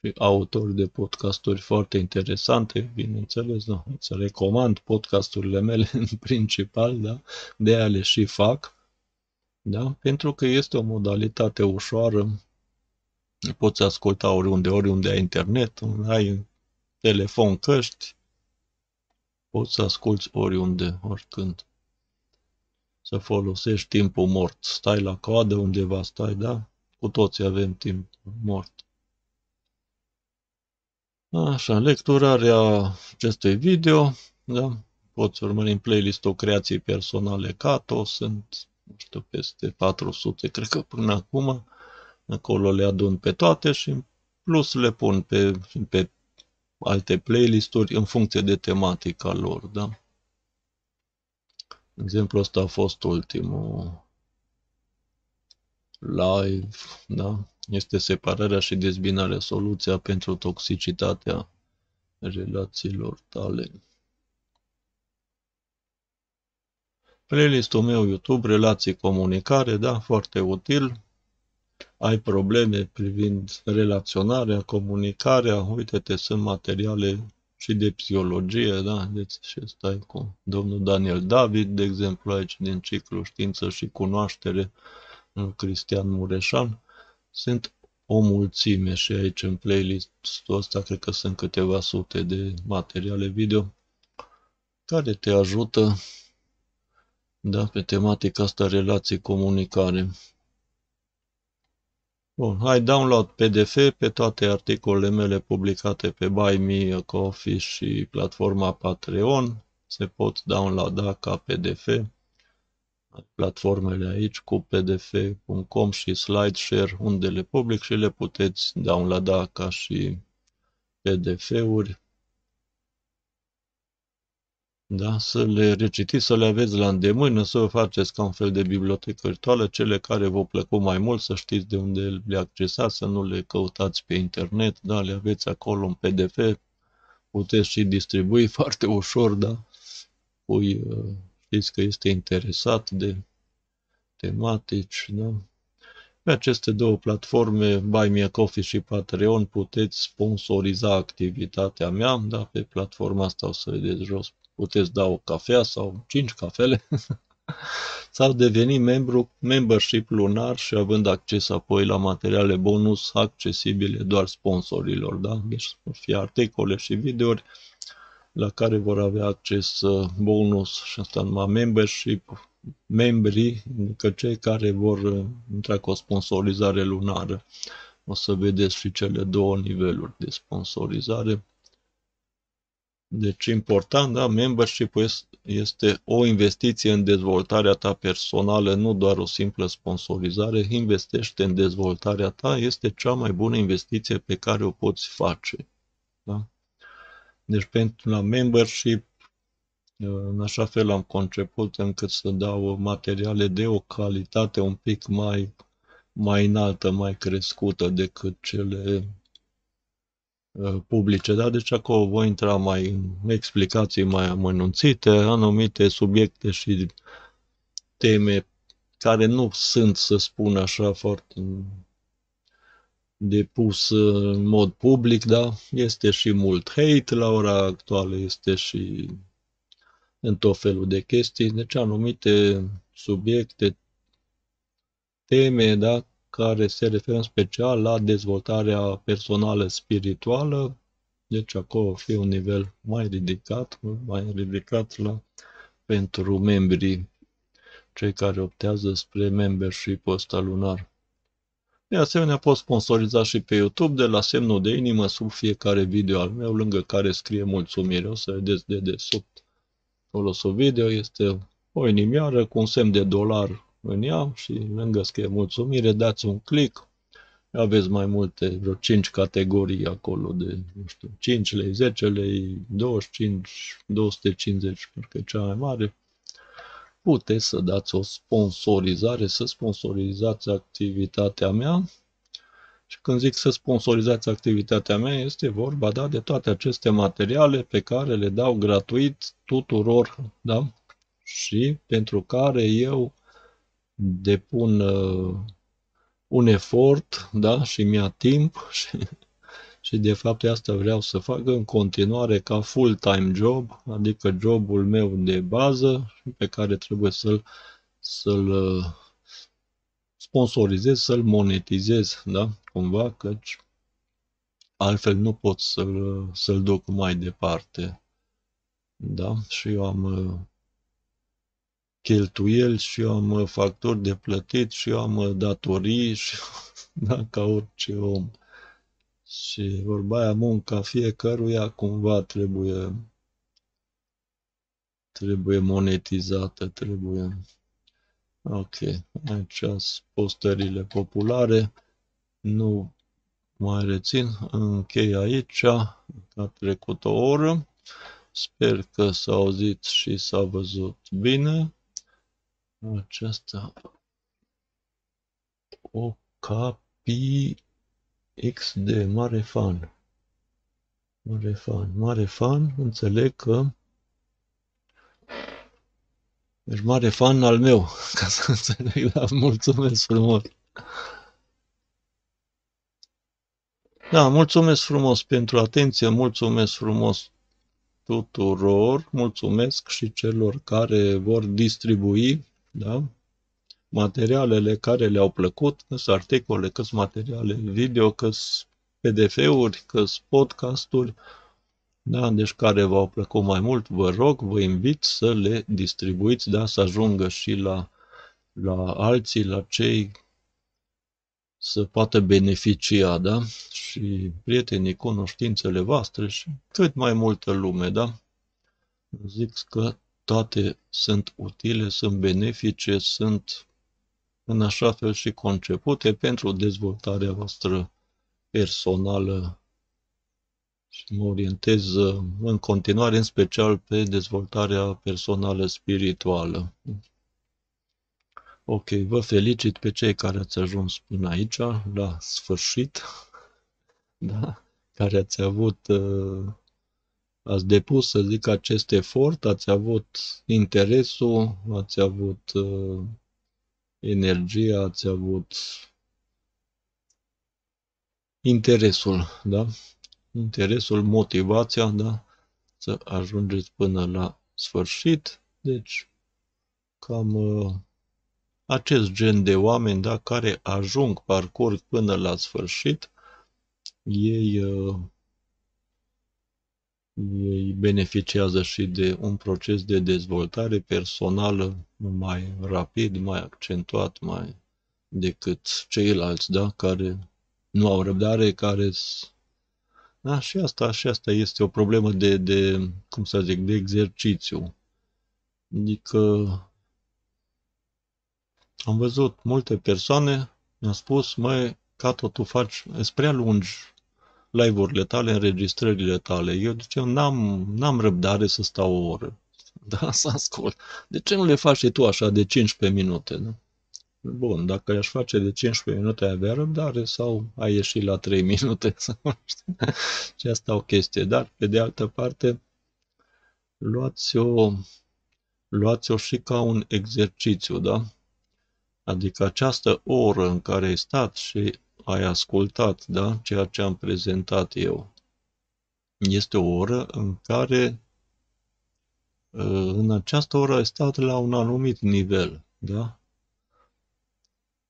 și autori de podcasturi foarte interesante, bineînțeles, da? Îți recomand podcasturile mele în principal, da? De aia le și fac, da? Pentru că este o modalitate ușoară, poți asculta oriunde, oriunde ai internet, ai telefon, căști, poți să asculți oriunde, oricând. Să folosești timpul mort. Stai la coadă undeva, stai, da? Cu toții avem timp mort. Așa, lecturarea acestui video, da? Poți urmări în playlist-ul creații personale Cato, sunt, nu știu, peste 400, cred că până acum. Acolo le adun pe toate și în plus le pun pe, pe alte playlisturi în funcție de tematica lor, da? Exemplul ăsta a fost ultimul live, da? Este separarea și dezbinarea soluția pentru toxicitatea relațiilor tale. Playlistul meu YouTube, relații, comunicare, da, foarte util ai probleme privind relaționarea, comunicarea, uite-te, sunt materiale și de psihologie, da? Deci și stai cu domnul Daniel David, de exemplu, aici din ciclu Știință și Cunoaștere, Cristian Mureșan. Sunt o mulțime și aici în playlistul ăsta cred că sunt câteva sute de materiale video care te ajută da, pe tematica asta relații comunicare. Bun, hai download PDF pe toate articolele mele publicate pe Buy Me a Coffee și platforma Patreon. Se pot downloada ca PDF. Platformele aici cu pdf.com și SlideShare unde le public și le puteți downloada ca și PDF-uri da? să le recitiți, să le aveți la îndemână, să vă faceți ca un fel de bibliotecă virtuală, cele care vă plăcut mai mult, să știți de unde le accesați, să nu le căutați pe internet, da? le aveți acolo în PDF, puteți și distribui foarte ușor, da? Pui, uh, știți că este interesat de tematici, da? Pe aceste două platforme, Buy Me a Coffee și Patreon, puteți sponsoriza activitatea mea, da? Pe platforma asta o să vedeți jos puteți da o cafea sau cinci cafele sau deveni membru, membership lunar și având acces apoi la materiale bonus accesibile doar sponsorilor, da? Deci fie articole și videouri la care vor avea acces uh, bonus și asta numai membership, membrii, adică cei care vor uh, intra cu o sponsorizare lunară. O să vedeți și cele două niveluri de sponsorizare. Deci important, da, membership este o investiție în dezvoltarea ta personală, nu doar o simplă sponsorizare. Investește în dezvoltarea ta, este cea mai bună investiție pe care o poți face. Da? Deci pentru la membership, în așa fel am conceput încât să dau materiale de o calitate un pic mai, mai înaltă, mai crescută decât cele Uh, publice, da? Deci acolo voi intra mai în explicații mai amănunțite, anumite subiecte și teme care nu sunt, să spun așa, foarte depus în mod public, da? Este și mult hate la ora actuală, este și în tot felul de chestii, deci anumite subiecte, teme, da? Care se referă în special la dezvoltarea personală spirituală, deci acolo fi un nivel mai ridicat, mai ridicat la, pentru membrii, cei care optează spre membership ăsta lunar. De asemenea, pot sponsoriza și pe YouTube de la semnul de inimă sub fiecare video al meu, lângă care scrie mulțumire. O să vedeți de desubt acolo sub video, este o inimioară cu un semn de dolar în ea și lângă scrie mulțumire, dați un click, aveți mai multe, vreo 5 categorii acolo de, nu știu, 5 lei, 10 lei, 25, 250, parcă e cea mai mare. Puteți să dați o sponsorizare, să sponsorizați activitatea mea. Și când zic să sponsorizați activitatea mea, este vorba da, de toate aceste materiale pe care le dau gratuit tuturor, da? Și pentru care eu depun uh, un efort, da, și mi-a timp și, și de fapt asta vreau să fac în continuare ca full-time job, adică jobul meu de bază pe care trebuie să-l, să-l uh, sponsorizez, să-l monetizez, da, cumva, căci altfel nu pot să-l, să-l duc mai departe. Da? Și eu am uh, cheltuieli și eu am uh, facturi de plătit și eu am uh, datorii și da, ca orice om. Și vorba aia, munca fiecăruia cumva trebuie trebuie monetizată, trebuie... Ok, aici sunt postările populare, nu mai rețin, închei aici, a trecut o oră, sper că s-a auzit și s-a văzut bine. Aceasta o capi XD, mare fan. Mare fan, mare fan, înțeleg că ești mare fan al meu, ca să înțeleg, da, mulțumesc frumos. Da, mulțumesc frumos pentru atenție, mulțumesc frumos tuturor, mulțumesc și celor care vor distribui da? materialele care le-au plăcut, că sunt articole, că sunt materiale video, că sunt PDF-uri, că sunt podcasturi, da? deci care v-au plăcut mai mult, vă rog, vă invit să le distribuiți, da? să ajungă și la, la alții, la cei să poată beneficia, da? Și prietenii, cunoștințele voastre și cât mai multă lume, da? Zic că toate sunt utile, sunt benefice, sunt în așa fel și concepute pentru dezvoltarea voastră personală și mă orientez în continuare în special pe dezvoltarea personală spirituală. Ok, vă felicit pe cei care ați ajuns până aici, la sfârșit, da? care ați avut uh, ați depus, să zic, acest efort, ați avut interesul, ați avut uh, energia, ați avut interesul, da? Interesul, motivația, da? Să ajungeți până la sfârșit. Deci, cam uh, acest gen de oameni, da, care ajung, parcurg până la sfârșit, ei uh, ei beneficiază și de un proces de dezvoltare personală mai rapid, mai accentuat, mai decât ceilalți, da, care nu au răbdare, care da, și asta, și asta este o problemă de, de, cum să zic, de exercițiu. Adică am văzut multe persoane, mi-au spus, măi, ca tot tu faci, e prea lungi live-urile tale, înregistrările tale. Eu, deci, eu n-am, n-am răbdare să stau o oră. Da, să ascult. De ce nu le faci și tu așa de 15 minute? Da? Bun, dacă i-aș face de 15 minute, ai avea răbdare sau ai ieșit la 3 minute? și asta o chestie. Dar, pe de altă parte, luați-o, luați-o și ca un exercițiu, da? Adică această oră în care ai stat și ai ascultat, da, ceea ce am prezentat eu. Este o oră în care ă, în această oră ai stat la un anumit nivel, da?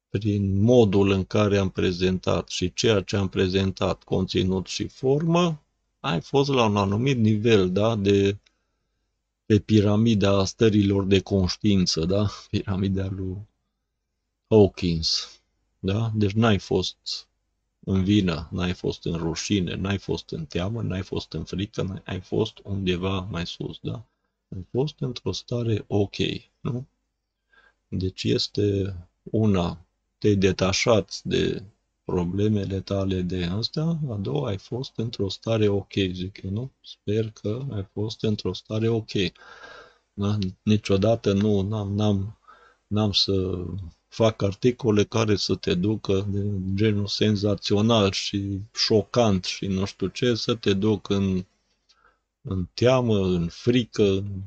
Prin modul în care am prezentat și ceea ce am prezentat, conținut și formă, ai fost la un anumit nivel, da, de pe piramida stărilor de conștiință, da? Piramida lui Hawkins. Da? Deci n-ai fost în vină, n-ai fost în rușine, n-ai fost în teamă, n-ai fost în frică, ai fost undeva mai sus, da? Ai fost într-o stare ok, nu? Deci este una, te-ai detașat de problemele tale de astea, a doua, ai fost într-o stare ok, zic eu, nu? Sper că ai fost într-o stare ok. Da? Niciodată nu, n-am, n-am, n-am să fac articole care să te ducă de genul senzațional și șocant și nu știu ce, să te duc în, în teamă, în frică, în,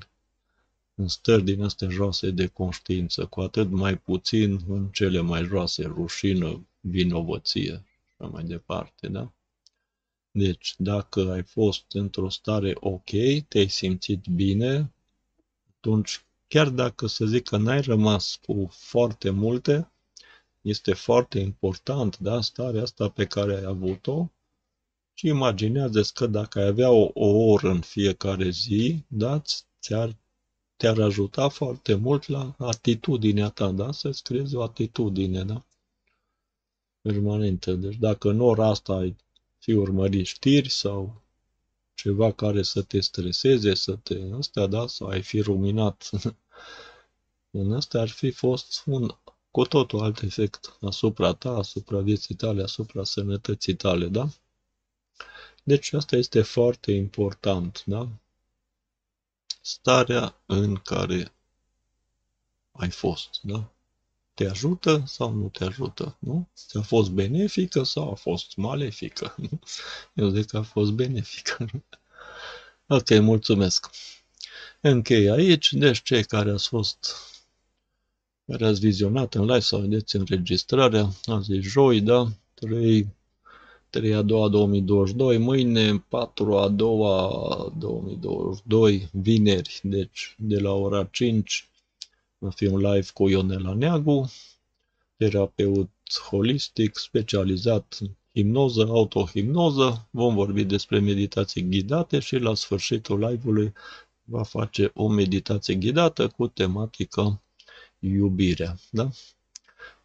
în stări din astea joase de conștiință, cu atât mai puțin în cele mai joase, rușină, vinovăție și mai departe, da? Deci, dacă ai fost într-o stare ok, te-ai simțit bine, atunci chiar dacă să zic că n-ai rămas cu foarte multe, este foarte important, da, starea asta pe care ai avut-o și imaginează că dacă ai avea o, o oră în fiecare zi, da, ți-ar, te-ar ajuta foarte mult la atitudinea ta, da, să-ți creezi o atitudine, da, permanentă. Deci dacă în ora asta ai fi urmărit știri sau ceva care să te streseze, să te... Astea, da, sau ai fi ruminat în astea ar fi fost un cu totul alt efect asupra ta, asupra vieții tale, asupra sănătății tale, da? Deci asta este foarte important, da? Starea în care ai fost, da? Te ajută sau nu te ajută, nu? Ți-a fost benefică sau a fost malefică? Eu zic că a fost benefică. Ok, mulțumesc. Închei aici, deci cei care ați fost, care ați vizionat în live sau vedeți înregistrarea, azi e joi, da? 3, 3 a doua 2022, mâine 4 a doua 2022, vineri, deci de la ora 5 va fi un live cu Ionela Neagu, terapeut holistic specializat în hipnoză, autohipnoză. Vom vorbi despre meditații ghidate și la sfârșitul live-ului va face o meditație ghidată cu tematică iubirea. Da?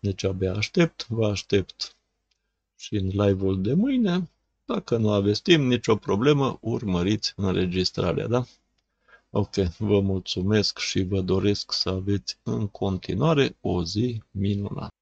Deci abia aștept, vă aștept și în live-ul de mâine. Dacă nu aveți timp, nicio problemă, urmăriți înregistrarea, da? Ok, vă mulțumesc și vă doresc să aveți în continuare o zi minunată.